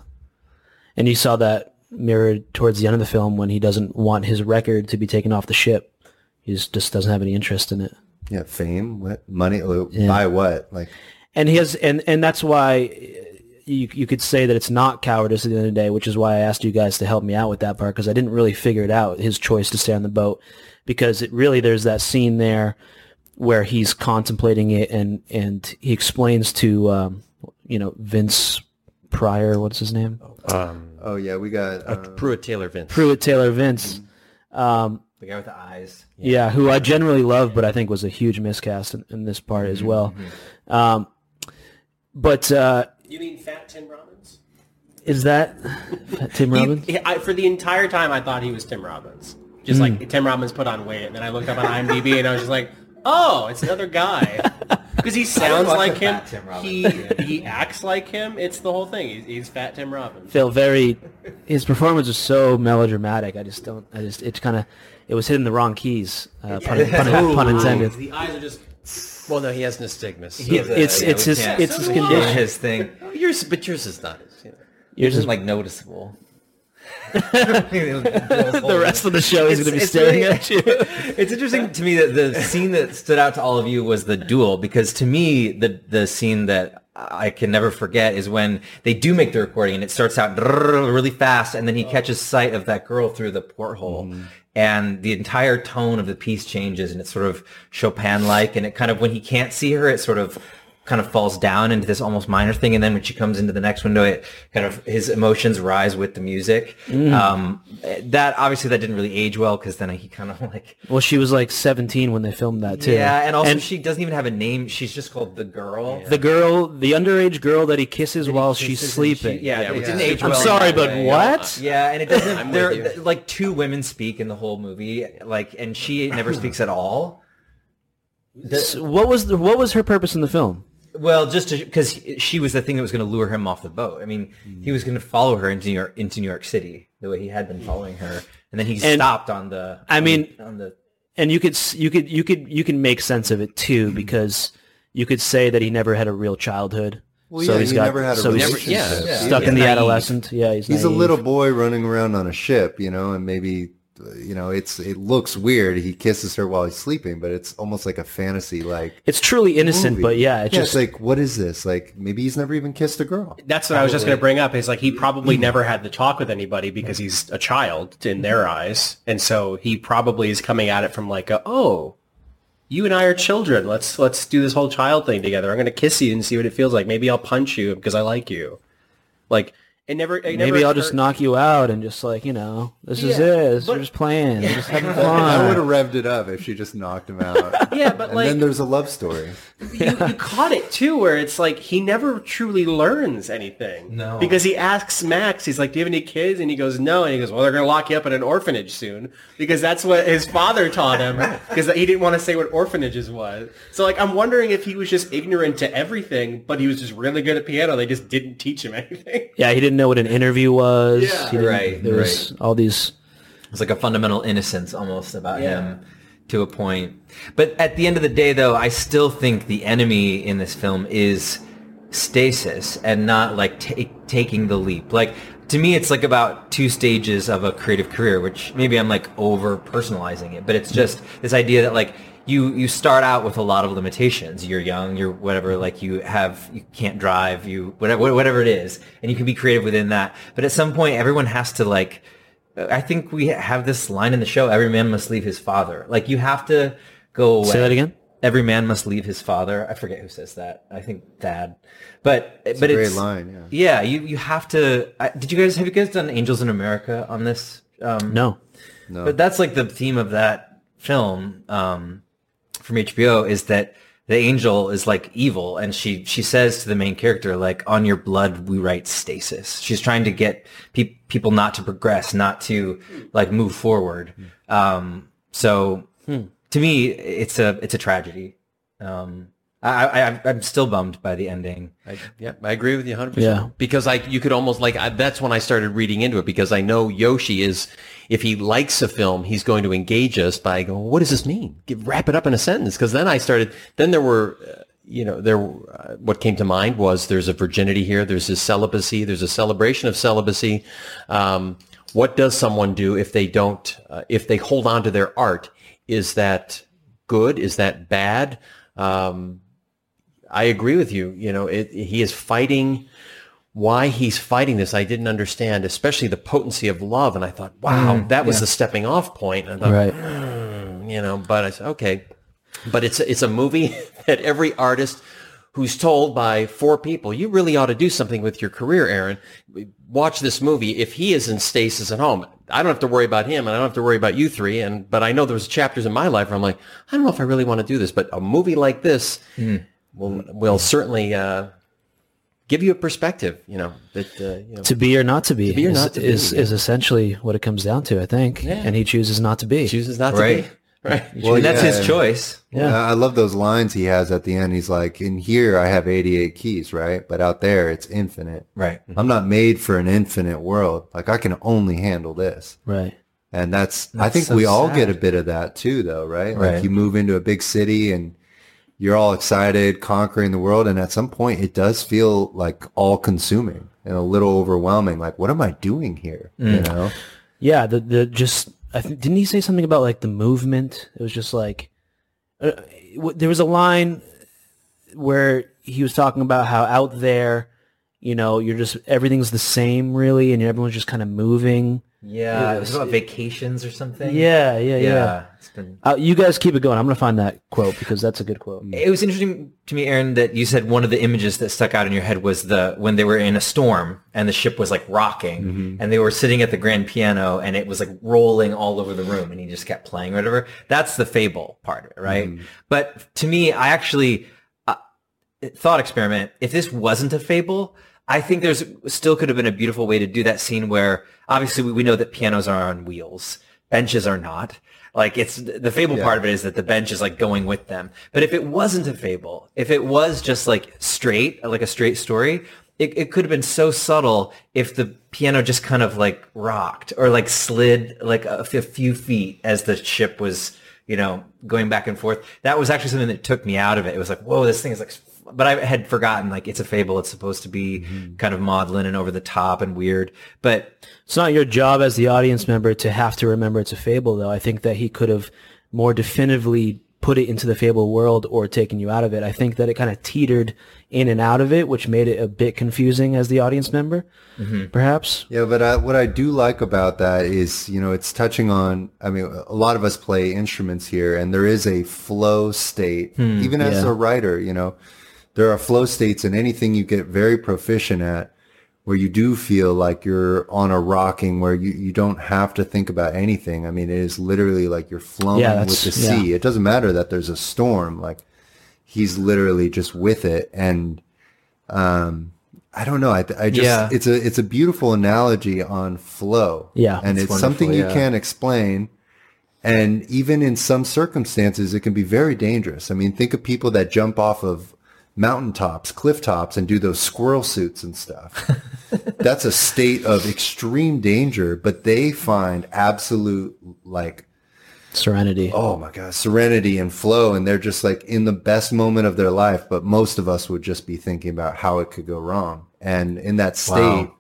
S2: And you saw that mirrored towards the end of the film when he doesn't want his record to be taken off the ship. He just, just doesn't have any interest in it.
S4: Yeah, fame, what money, uh,
S2: Yeah.
S4: buy what? Like
S2: And he has, and, and that's why you, you could say that it's not cowardice at the end of the day, which is why I asked you guys to help me out with that part because I didn't really figure it out, his choice to stay on the boat. Because it really, there's that scene there where he's contemplating it and, and he explains to, um, you know, Vince Pryor, what's his name?
S5: Um,
S4: Oh yeah, we got
S5: uh,
S4: uh,
S5: Pruitt Taylor Vince.
S2: Pruitt Taylor Vince. Um,
S3: The guy with the eyes.
S2: Yeah, who I generally love, but I think was a huge miscast in, in this part as well. Um, but uh,
S6: You mean Fat Tim Robbins?
S2: is that Tim [LAUGHS] Robbins?
S6: he- I, for the entire time, I thought he was Tim Robbins. Just like Tim Robbins put on weight, and then I looked up on IMDb, and I was just like, "Oh, it's another guy." [LAUGHS] Because he sounds like him.
S3: Tim
S6: He
S3: yeah.
S6: he acts like him. It's the whole thing. He's, he's Fat Tim Robbins.
S2: Feel very. His performance was so melodramatic. I just don't. I just. It kind of. It was hitting the wrong keys. Uh, pun, [LAUGHS] pun, pun intended.
S6: The eyes are just.
S5: Well, no, he has nystagmus. So.
S3: Has a-
S2: It's
S3: yeah,
S2: it's his
S3: can't-
S2: it's his
S6: so do
S2: condition.
S3: his thing.
S5: yours, but yours is not. As, you know.
S2: Yours
S3: Isn't like noticeable.
S2: the [LAUGHS]
S3: the
S2: rest of the show is going to be staring
S3: really-
S2: at you. [LAUGHS]
S3: It's interesting to me that the scene that stood out to all of you was the duel because to me the the scene that I can never forget is when they do make the recording and it starts out really fast and then he catches sight of that girl through the porthole. Mm-hmm. And the entire tone of the piece changes and it's sort of Chopin like and it kind of when he can't see her it sort of kind of falls down into this almost minor thing and then when she comes into the next window it kind of his emotions rise with the music um that obviously that didn't really age well because then he kind of [LAUGHS] like
S2: Well, she was like 17 when they filmed that too.
S3: yeah, and also she doesn't even have a name. She's just called the girl.
S2: the girl, the underage girl that he kisses while she's
S3: Kisses and she-
S2: sleeping.
S3: yeah,
S5: Yeah,
S3: it
S5: we
S3: didn't
S5: see.
S3: age
S2: I'm
S3: well.
S2: sorry, but
S3: way.
S2: what?
S3: Yeah, and it [LAUGHS] doesn't. There, like two women speak in the whole movie, like, and she never [LAUGHS] speaks at all.
S2: So what was the what was her purpose in the film?
S3: Well, just because she was the thing that was going to lure him off the boat. I mean, mm. he was going to follow her into New York, into New York City, the way he had been mm. following her, and then he
S2: And-
S3: stopped on the.
S2: I
S3: on-
S2: mean-
S3: on the.
S2: and you could you could you could you can make sense of it too mm. because you could say that he never had a real childhood.
S4: Well, yeah, he never had a
S2: so he's
S4: relationship.
S5: yeah,
S3: yeah.
S2: stuck in the
S3: naive.
S2: adolescent. Yeah, he's
S4: He's a little boy running around on a ship, you know, and maybe you know, it's it looks weird. He kisses her while he's sleeping, but it's almost like a fantasy, like
S2: It's truly innocent,
S4: movie.
S2: but yeah, it's
S4: yeah,
S2: just
S4: it's like what is this? Like maybe he's never even kissed a girl.
S6: That's what I was just going to bring up. Is like he probably mm. never had the talk with anybody because he's a child in their eyes, and so he probably is coming at it from like, a, oh, you and I are children. Let's let's do this whole child thing together. I'm going to kiss you and see what it feels like. Maybe I'll punch you because I like you. Like it never. It
S2: maybe
S6: never
S2: I'll just
S6: occurred-
S2: knock you out and just like you know, this is it.
S6: but-
S2: We're just playing. We're just having [LAUGHS]
S4: I would have revved it up if she just knocked him out. [LAUGHS]
S6: Yeah, but
S4: and
S6: like
S4: then there's a love story.
S6: you, you [LAUGHS] caught it too, where it's like he never truly learns anything.
S3: No.
S6: because he asks Max, he's like, "Do you have any kids?" And he goes, "No." And he goes, "Well, they're going to lock you up in an orphanage soon," because that's what his father taught him. Because he didn't want to say what orphanages was. So like, I'm wondering if he was just ignorant to everything, but he was just really good at piano. They just didn't teach him anything.
S2: Yeah, he didn't know what an interview was.
S6: Yeah.
S3: Right,
S2: There was all these.
S3: It's like a fundamental innocence almost about him to a point. But at the end of the day, though, I still think the enemy in this film is stasis and not like ta taking the leap. Like to me, it's like about two stages of a creative career, which maybe I'm like over personalizing it, but it's just this idea that like you you start out with a lot of limitations. You're young, you're whatever, like you have you can't drive, you whatever whatever it is, and you can be creative within that. But at some point, everyone has to like I think we have this line in the show: "Every man must leave his father." Like you have to go away.
S2: Say that again.
S3: Every man must leave his father. I forget who says that. I think Dad. But
S4: It's
S3: but
S4: a great
S3: it's
S4: line. Yeah.
S3: yeah. You you have to. I, did you guys have you guys done Angels in America on this? Um,
S2: No.
S4: No.
S3: but that's like the theme of that film um, from HBO is that the angel is like evil, and she she says to the main character like, "On your blood we write stasis." She's trying to get pe- people not to progress, not to like move forward. Um, so to me, it's a it's a tragedy. Um, I, I I'm still bummed by the ending.
S5: I, yeah, I agree with you 100%.
S2: Yeah.
S5: Because I, you could almost like, I, that's when I started reading into it because I know Yoshi is, if he likes a film, he's going to engage us by going, what does this mean? Give, wrap it up in a sentence. Because then I started, then there were, uh, you know, there, uh, what came to mind was there's a virginity here, there's a celibacy, there's a celebration of celibacy. Um, what does someone do if they don't, uh, if they hold on to their art? Is that good? Is that bad? Um, I agree with you. You know, it, he is fighting. Why he's fighting this, I didn't understand, especially the potency of love. And I thought, wow, mm, that was the stepping off point. And I thought,
S2: Right.
S5: Hmm, you know, but I said, okay. But it's it's a movie [LAUGHS] that every artist who's told by four people, you really ought to do something with your career, Aaron. Watch this movie. If he is in stasis at home, I don't have to worry about him, and I don't have to worry about you three. And but I know there's chapters in my life where I'm like, I don't know if I really want to do this. But a movie like this mm. Will will certainly uh, give you a perspective. You know that uh, you know.
S2: To be or not to be,
S5: be or
S2: is,
S5: not to
S2: is,
S5: yeah.
S2: is essentially what it comes down to, I think.
S5: Yeah.
S2: And he chooses not to be.
S5: chooses not to be right. [LAUGHS]
S4: Well,
S3: and that's
S4: yeah,
S3: his choice.
S2: Yeah.
S4: I love those lines he has at the end. He's like, in here I have 88 keys, right? But out there it's infinite.
S3: Right.
S4: I'm not made for an infinite world. Like I can only handle this.
S2: Right.
S4: And that's, I think
S3: so
S4: we all
S3: sad.
S4: get a bit of that too, though, right?
S3: right?
S4: Like you move into a big city and you're all excited, conquering the world. And at some point it does feel like all consuming and a little overwhelming. Like, what am I doing here?
S3: Mm.
S4: You know?
S2: Yeah, the the just I think didn't he say something about like the movement? It was just like uh, w- there was a line where he was talking about how out there, you know, you're just everything's the same really, and everyone's just kind of moving.
S3: Yeah.
S2: It
S3: It was
S2: was-
S3: about vacations or something.
S2: Yeah, yeah, yeah.
S3: It's been
S2: Uh, you guys keep it going. I'm gonna find that quote because that's a good quote.
S3: It was interesting to me, Aaron, that you said one of the images that stuck out in your head was the when they were in a storm and the ship was like rocking and they were sitting at the grand piano and it was like rolling all over the room and he just kept playing or whatever. That's the fable part of it, right? But to me, I actually uh, thought experiment. If this wasn't a fable, I think there's still could have been a beautiful way to do that scene where obviously we, we know that pianos are on wheels, benches are not. Like it's the fable
S4: Yeah.
S3: part of it is that the bench is like going with them. But if it wasn't a fable, if it was just like straight, like a straight story, it, it could have been so subtle if the piano just kind of like rocked or like slid like a few feet as the ship was, you know, going back and forth. That was actually something that took me out of it. It was like, whoa, this thing is like but I had forgotten like it's a fable. It's supposed to be mm-hmm. kind of maudlin and over the top and weird. But
S2: It's not your job as the audience member to have to remember it's a fable, though. I think that he could have more definitively put it into the fable world or taken you out of it. I think that it kind of teetered in and out of it, which made it a bit confusing as the audience member, mm-hmm. perhaps.
S4: Yeah, but I, what I do like about that is, you know, it's touching on. I mean, a lot of us play instruments here, and there is a flow state. Hmm. Even as
S2: yeah.
S4: a writer, you know, there are flow states in anything you get very proficient at, where you do feel like you're on a rocking, where you, you don't have to think about anything. I mean, it is literally like you're flowing
S2: Yeah,
S4: with the sea.
S2: yeah.
S4: It doesn't matter that there's a storm. Like he's literally just with it, and um, I don't know. I, I just
S3: Yeah.
S4: it's a it's a beautiful analogy on flow.
S2: Yeah.
S4: and
S3: It's
S4: something you can't explain. And even in some circumstances, it can be very dangerous. I mean, think of people that jump off of mountaintops, cliff tops, and do those squirrel suits and stuff. [LAUGHS] That's a state of extreme danger, but they find absolute like
S2: Serenity.
S4: oh my god serenity and flow and they're just like in the best moment of their life but most of us would just be thinking about how it could go wrong and in that state
S3: Wow.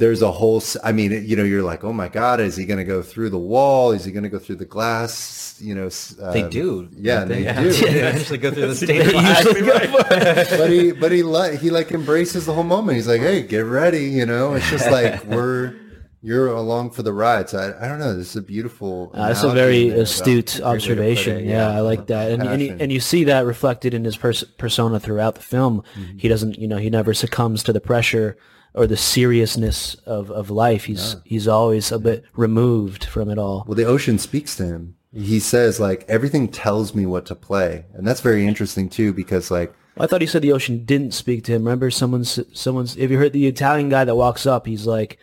S4: There's a whole i mean you know you're like oh my god is he going to go through the wall is he going to go through the glass you know s-
S3: they
S4: um,
S3: do.
S4: yeah they,
S3: Yeah. [LAUGHS]
S4: do
S3: They eventually go through the [LAUGHS] state.
S2: They usually go for
S4: but he but he like he like embraces the whole moment he's like hey get ready you know it's just [LAUGHS] like we're you're along for the ride so i, I don't know this is a beautiful
S2: Uh, that's a very astute
S4: great way to put
S2: observation.
S4: it,
S2: yeah, I like that, and and you, and you see that reflected in his pers- persona throughout the film.
S4: Mm-hmm.
S2: He doesn't, you know, he never succumbs to the pressure or the seriousness of, of life. He's he's always a bit removed from it all.
S4: Well, the ocean speaks to him. He says like everything tells me what to play, and that's very interesting too because like
S2: I thought he said the ocean didn't speak to him. Remember, someone's someone's. If you heard the Italian guy that walks up, he's like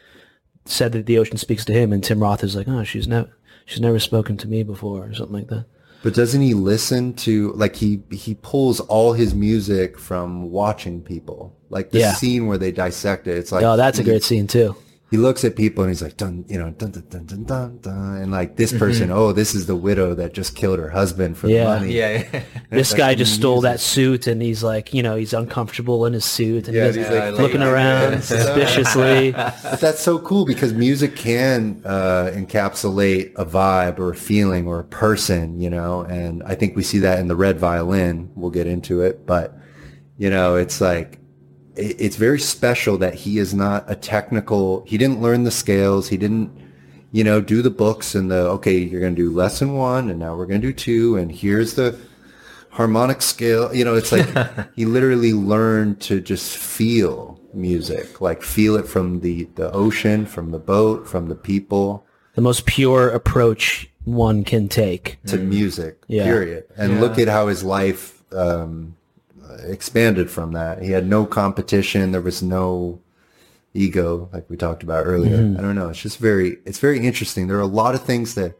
S2: said that the ocean speaks to him, and Tim Roth is like, oh, she's never she's never spoken to me before, or something like that.
S4: But doesn't he listen to like he he pulls all his music from watching people, like the
S2: Yeah.
S4: scene where they dissect it. It's like
S2: oh, that's a great scene too.
S4: He looks at people and he's like dun you know dun dun dun dun dun, dun and like this
S2: Mm-hmm.
S4: person, oh, this is the widow that just killed her husband for
S2: Yeah.
S4: the money.
S3: Yeah, yeah. [LAUGHS]
S2: This guy just stole that suit, and he's like, you know, he's uncomfortable in his suit, and
S4: Yeah,
S2: he's
S4: he's
S3: like,
S2: looking
S3: like,
S2: around
S4: yeah. [LAUGHS]
S2: suspiciously.
S4: But that's so cool because music can uh, encapsulate a vibe or a feeling or a person, you know, and I think we see that in the red violin. We'll get into it, but you know, it's like it, it's very special that he is not a technical. He didn't learn the scales. He didn't, you know, do the books and the okay. You're going to do lesson one, and now we're going to do two, and here's the harmonic scale. You know, it's like [LAUGHS] he literally learned to just feel music, like feel it from the, the ocean, from the boat, from the people
S2: The most pure approach one can take.
S4: to music,
S2: Yeah.
S4: period. And look at how his life um, expanded from that. He had no competition. There was no ego, like we talked about earlier. I don't know. It's just very, it's very interesting. There are a lot of things that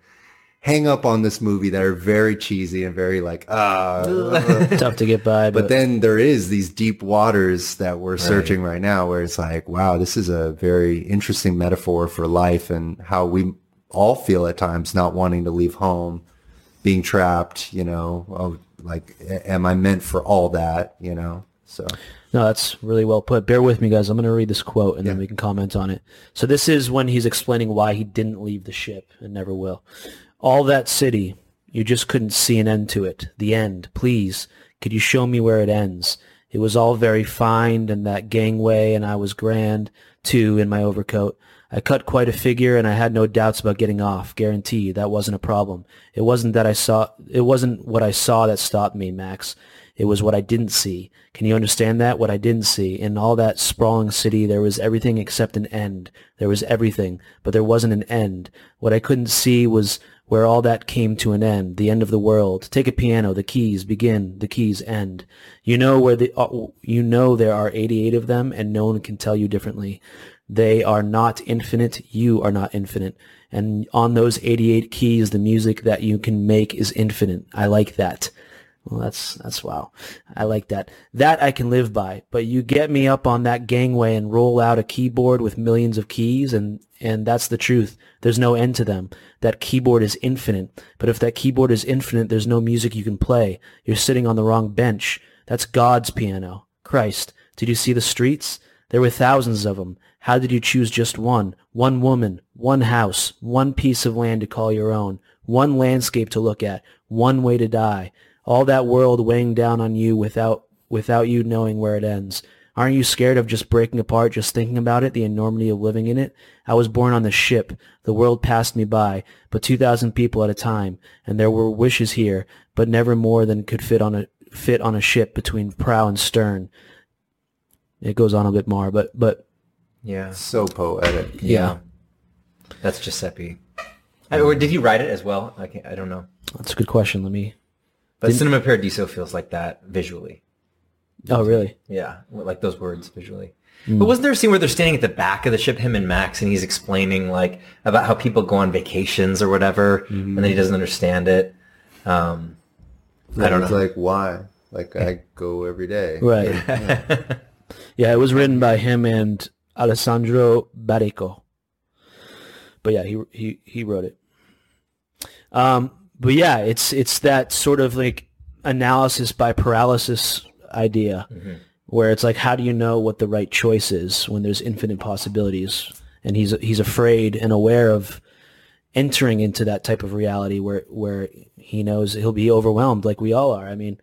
S4: hang up on this movie that are very cheesy and very like, ah, [LAUGHS]
S2: Tough to get by, but,
S4: But then there is these deep waters that we're searching right now where it's like, wow, this is a very interesting metaphor for life and how we all feel at times not wanting to leave home, being trapped, you know, oh, like, am I meant for all that, you know? So
S2: No, that's really well put. Bear with me, guys. I'm going to read this quote, and then we can comment on it. So this is when he's explaining why he didn't leave the ship and never will. All that city, you just couldn't see an end to it. The end, please. Could you show me where it ends? It was all very fine, and that gangway, and I was grand, too, in my overcoat. I cut quite a figure, and I had no doubts about getting off. Guaranteed, that wasn't a problem. It wasn't that I saw. It wasn't what I saw that stopped me, Max. It was what I didn't see. Can you understand that? What I didn't see. In all that sprawling city, there was everything except an end. There was everything, but there wasn't an end. What I couldn't see was where all that came to an end, the end of the world. Take a piano, the keys begin, the keys end. You know where the, uh, you know there are 88 of them and no one can tell you differently. They are not infinite. You are not infinite. And on those 88 keys, the music that you can make is infinite. I like that. Well, that's that's wow. I like that. That I can live by. But you get me up on that gangway and roll out a keyboard with millions of keys, and and that's the truth. There's no end to them. That keyboard is infinite. But if that keyboard is infinite, there's no music you can play. You're sitting on the wrong bench. That's God's piano. Christ, did you see the streets? There were thousands of them. How did you choose just one? One woman, one house, one piece of land to call your own, one landscape to look at, one way to die. All that world weighing down on you without without you knowing where it ends. Aren't you scared of just breaking apart just thinking about it, the enormity of living in it? I was born on the ship. The world passed me by, but 2,000 people at a time, and there were wishes here, but never more than could fit on a fit on a ship between prow and stern. It goes on a bit more, but but
S3: Yeah.
S4: So poetic.
S2: yeah,
S3: That's Giuseppe. I, or did he write it as well? I, can't, I don't know.
S2: that's a good question. Let me.
S3: But Cinema Paradiso feels like that visually.
S2: Oh, really?
S3: Yeah, like those words visually. But wasn't there a scene where they're standing at the back of the ship, him and Max, and he's explaining like about how people go on vacations or whatever, and then he doesn't understand it. Um, I don't
S4: It's
S3: know.
S4: like why? Like I go every day.
S2: Right. [LAUGHS] yeah, it was written by him and Alessandro Baricco. But yeah, he he he wrote it. Um, but yeah, it's it's that sort of like analysis by paralysis idea, where it's like, how do you know what the right choice is when there's infinite possibilities? And he's he's afraid and aware of entering into that type of reality where where he knows he'll be overwhelmed, like we all are. I mean,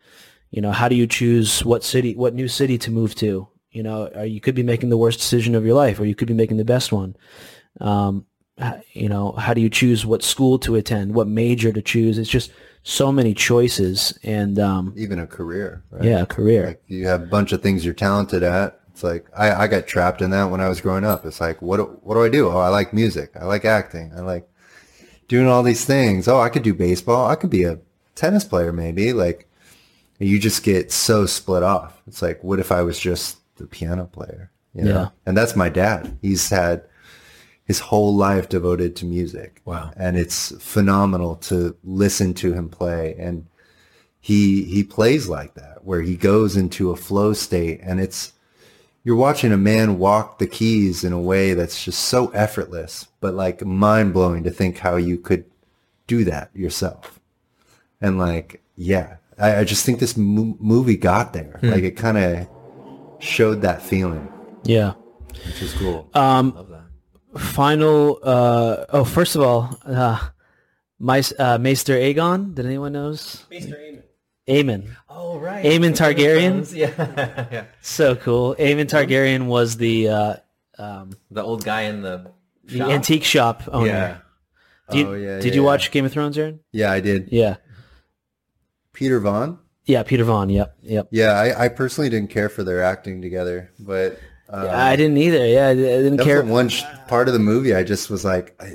S2: you know, how do you choose what city, what new city to move to? You know, or you could be making the worst decision of your life, or you could be making the best one. Um, you know, how do you choose what school to attend, what major to choose? It's just so many choices, and um,
S4: Even a career. Right?
S2: yeah, career.
S4: Like you have a bunch of things you're talented at. It's like I, I got trapped in that when I was growing up. It's like what what do I do? Oh, I like music. I like acting. I like doing all these things. Oh, I could do baseball. I could be a tennis player maybe. Like you just get so split off. It's like what if I was just the piano player? You know?
S2: Yeah.
S4: And that's my dad. He's had his whole life devoted to music.
S3: Wow.
S4: And it's phenomenal to listen to him play and he he plays like that where he goes into a flow state and it's you're watching a man walk the keys in a way that's just so effortless but like mind blowing to think how you could do that yourself and like yeah i, I just think this mo- movie got there hmm. like it kind of showed that feeling
S2: Yeah.
S4: which is cool Um,
S2: Final. Uh, oh, first of all, uh, my uh, Maester Aegon. Did anyone knows? Maester Aemon. Aemon.
S3: oh right,
S2: Aemon Targaryen. [LAUGHS]
S3: Yeah, yeah.
S2: So cool. Aemon Targaryen was the uh, um,
S3: The old guy in the
S2: the
S3: shop?
S2: antique shop owner.
S3: Yeah.
S2: Do you-
S4: Oh, yeah,
S2: Did
S4: yeah,
S2: you
S4: yeah.
S2: watch Game of Thrones, Aaron?
S4: yeah i did
S2: Yeah.
S4: peter vaughan
S2: Yeah, Peter Vaughan. Yep. Yep.
S4: yeah i, I personally didn't care for their acting together but um,
S2: I didn't either. Yeah, I didn't care.
S4: one sh- part of the movie I just was like, I,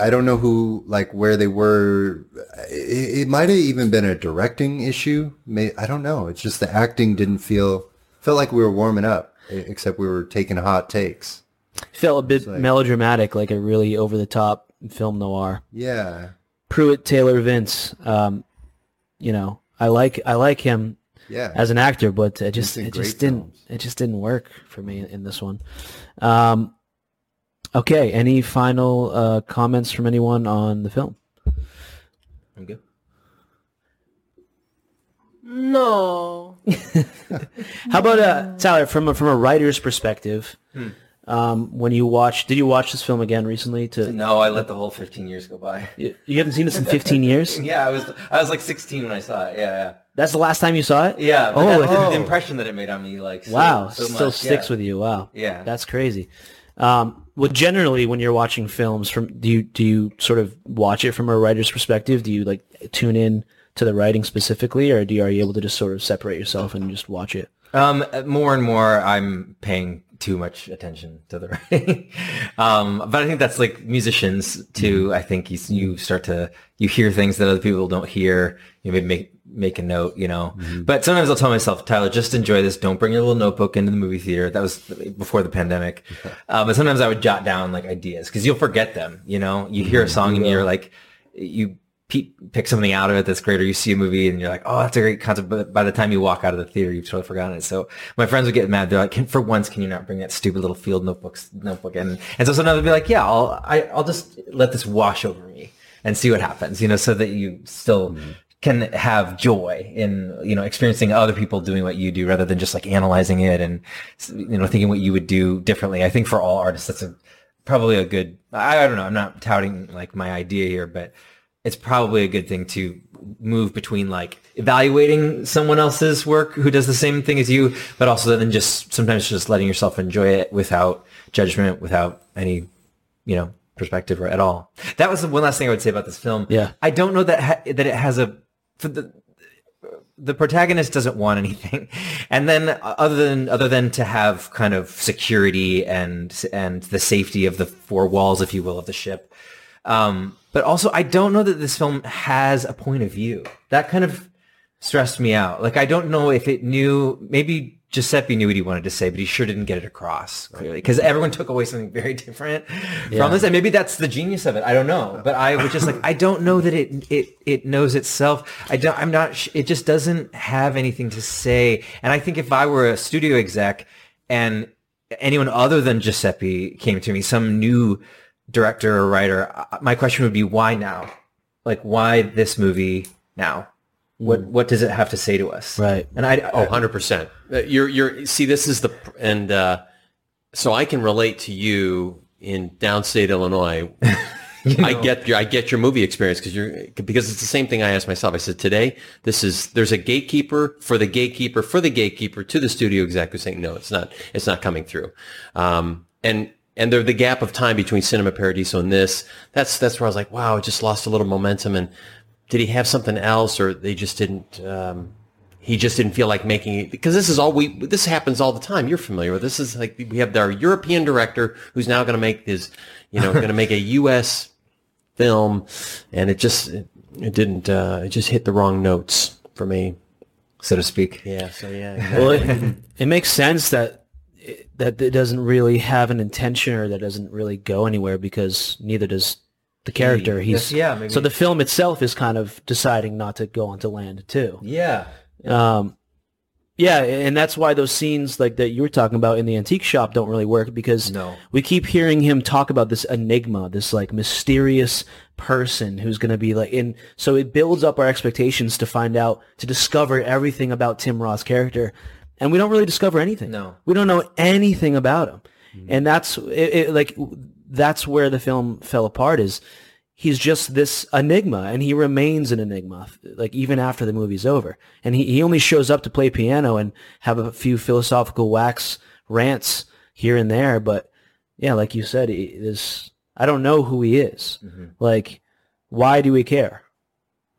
S4: I don't know who, like, where they were. It, it might have even been a directing issue. May, I don't know. It's just the acting didn't feel felt like we were warming up, except we were taking hot takes.
S2: Felt a bit
S4: like-
S2: melodramatic, like a really over the top film noir.
S4: Yeah,
S2: Pruitt Taylor Vince. Um, you know, I like I like him
S4: yeah.
S2: as an actor, but it just it just didn't
S4: films.
S2: it just didn't work for me in this one. Um, okay, any final uh, comments from anyone on the film?
S3: I'm good.
S6: No. [LAUGHS]
S2: How about uh, Tyler from a, from a writer's perspective?
S3: Hmm.
S2: Um, when you watch, did you watch this film again recently? To
S3: No, I let the whole 15 years go by.
S2: you, you haven't seen this in 15 [LAUGHS] years.
S3: Yeah, I was I was like 16 when I saw it. Yeah, yeah.
S2: That's the last time you saw it.
S3: yeah. Yeah, but
S2: Oh,
S3: the, the impression that it made on me, like so,
S2: Wow,
S3: so
S2: still
S3: much,
S2: sticks
S3: yeah.
S2: with you. Wow.
S3: Yeah.
S2: That's crazy. Um, well, generally, when you're watching films, from do you do you sort of watch it from a writer's perspective? Do you like tune in to the writing specifically, or do you are you able to just sort of separate yourself and just watch it?
S3: Um, more and more, I'm paying too much attention to the [LAUGHS] writing. um, but I think that's like musicians too. I think you, you start to you hear things that other people don't hear. You maybe make make a note, you know. But sometimes I'll tell myself, Tyler, just enjoy this. Don't bring your little notebook into the movie theater. That was before the pandemic. [LAUGHS] Uh, but sometimes I would jot down like ideas because you'll forget them. You know, you hear a song and you're like, you pick something out of it that's great, or you see a movie and you're like, oh, that's a great concept. But by the time you walk out of the theater, you've totally forgotten it. So my friends would get mad. They're like, can, for once, can you not bring that stupid little field notebooks notebook in? And so sometimes I'd be like, yeah, I'll I, I'll just let this wash over me and see what happens. You know, so that you still mm-hmm. can have joy in you know experiencing other people doing what you do rather than just like analyzing it and you know thinking what you would do differently. I think for all artists that's a probably a good I, I don't know, I'm not touting like my idea here, but it's probably a good thing to move between like evaluating someone else's work who does the same thing as you, but also then just sometimes just letting yourself enjoy it without judgment, without any, you know, perspective or at all. That was the one last thing I would say about this film.
S2: Yeah.
S3: I don't know that ha- that it has a for the the protagonist doesn't want anything [LAUGHS] and then uh, other than other than to have kind of security and and the safety of the four walls if you will of the ship um but also i don't know that this film has a point of view that kind of stressed me out like i don't know if it knew maybe Giuseppe knew what he wanted to say, but he sure didn't get it across clearly because everyone took away something very [LAUGHS] different from this, and maybe that's the genius of it. I don't know, but I was just like, I don't know that it it it knows itself. I don't. I'm not. sh- It just doesn't have anything to say. And I think if I were a studio exec and anyone other than Giuseppe came to me, some new director or writer, uh, my question would be, why now? Like, why this movie now? What what does it have to say to us?
S2: Right.
S3: And I
S5: Oh, 100%. Uh, You're, you're, see, this is the, and, uh, so I can relate to you in downstate Illinois. [LAUGHS] I get your, I get your movie experience because you're, because it's the same thing I asked myself. I said, today, this is, there's a gatekeeper for the gatekeeper for the gatekeeper to the studio exec who's saying, no, it's not, it's not coming through. Um, and, and there, the gap of time between Cinema Paradiso and this, that's, that's where I was like, wow, it just lost a little momentum. And did he have something else or they just didn't, um, he just didn't feel like making it? Because this is all we this happens all the time. You're familiar with this. Is like we have our european director who's now going to make his you know going to make a [LAUGHS] us film. And it just it, it didn't uh it just hit the wrong notes for me
S3: so to speak.
S5: yeah so yeah
S2: well, it, it makes sense that it, that it doesn't really have an intention or that doesn't really go anywhere because neither does the character. He's
S3: yeah, maybe.
S2: so the film itself is kind of deciding not to go onto land too.
S3: Yeah.
S2: Um, yeah, and that's why those scenes like that you were talking about in the antique shop don't really work because
S3: No.
S2: we keep hearing him talk about this enigma, this like mysterious person who's going to be like in. So it builds up our expectations to find out, to discover everything about Tim Roth's character, and we don't really discover anything.
S3: No.
S2: we don't know anything about him, mm-hmm. and that's it, it, like that's where the film fell apart. Is he's just this enigma and he remains an enigma like even after the movie's over. And he, he only shows up to play piano and have a few philosophical wax rants here and there. But yeah like you said he, this i don't know who he is. Mm-hmm. Like why do we care?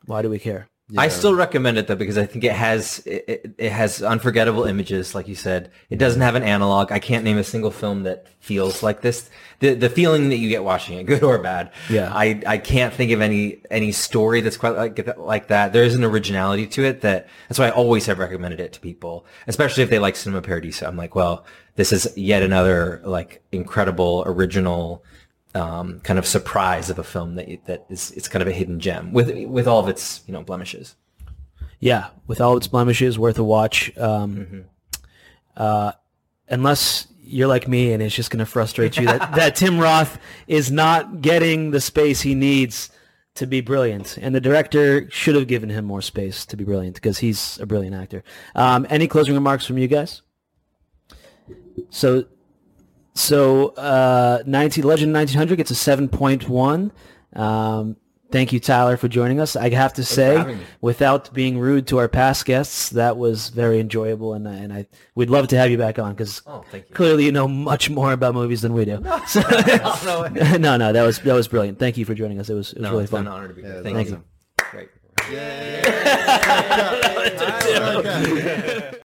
S2: Why do we care
S3: I still recommend it though because I think it has it, it, it has unforgettable images, like you said. It doesn't have an analog. I can't name a single film that feels like this. The the feeling that you get watching it, [LAUGHS] good or bad.
S2: Yeah.
S3: I, I can't think of any any story that's quite like like that. There is an originality to it that that's why I always have recommended it to people, especially if they like Cinema Paradiso. I'm like, well, this is yet another like incredible original um, kind of surprise of a film that that is it's kind of a hidden gem with with all of its you know blemishes.
S2: yeah with all its blemishes worth a watch um, uh, unless you're like me and it's just going to frustrate you that, [LAUGHS] that tim roth is not getting the space he needs to be brilliant. And the director should have given him more space to be brilliant because he's a brilliant actor. Um, any closing remarks from you guys? So so uh, 19 legend 1900 gets a 7.1 um, thank you tyler for joining us. I have to say without being rude to our past guests that was very enjoyable and, and i we'd love to have you back on because
S3: Oh,
S2: clearly you know much more about movies than we do. [LAUGHS] So- [LAUGHS] no no. that was that was brilliant. Thank you for joining us. It was it was
S3: No,
S2: really
S3: it's
S2: fun.
S3: an honor to be here.
S4: Yeah,
S3: Thank
S2: that's
S3: you. Great. [LAUGHS]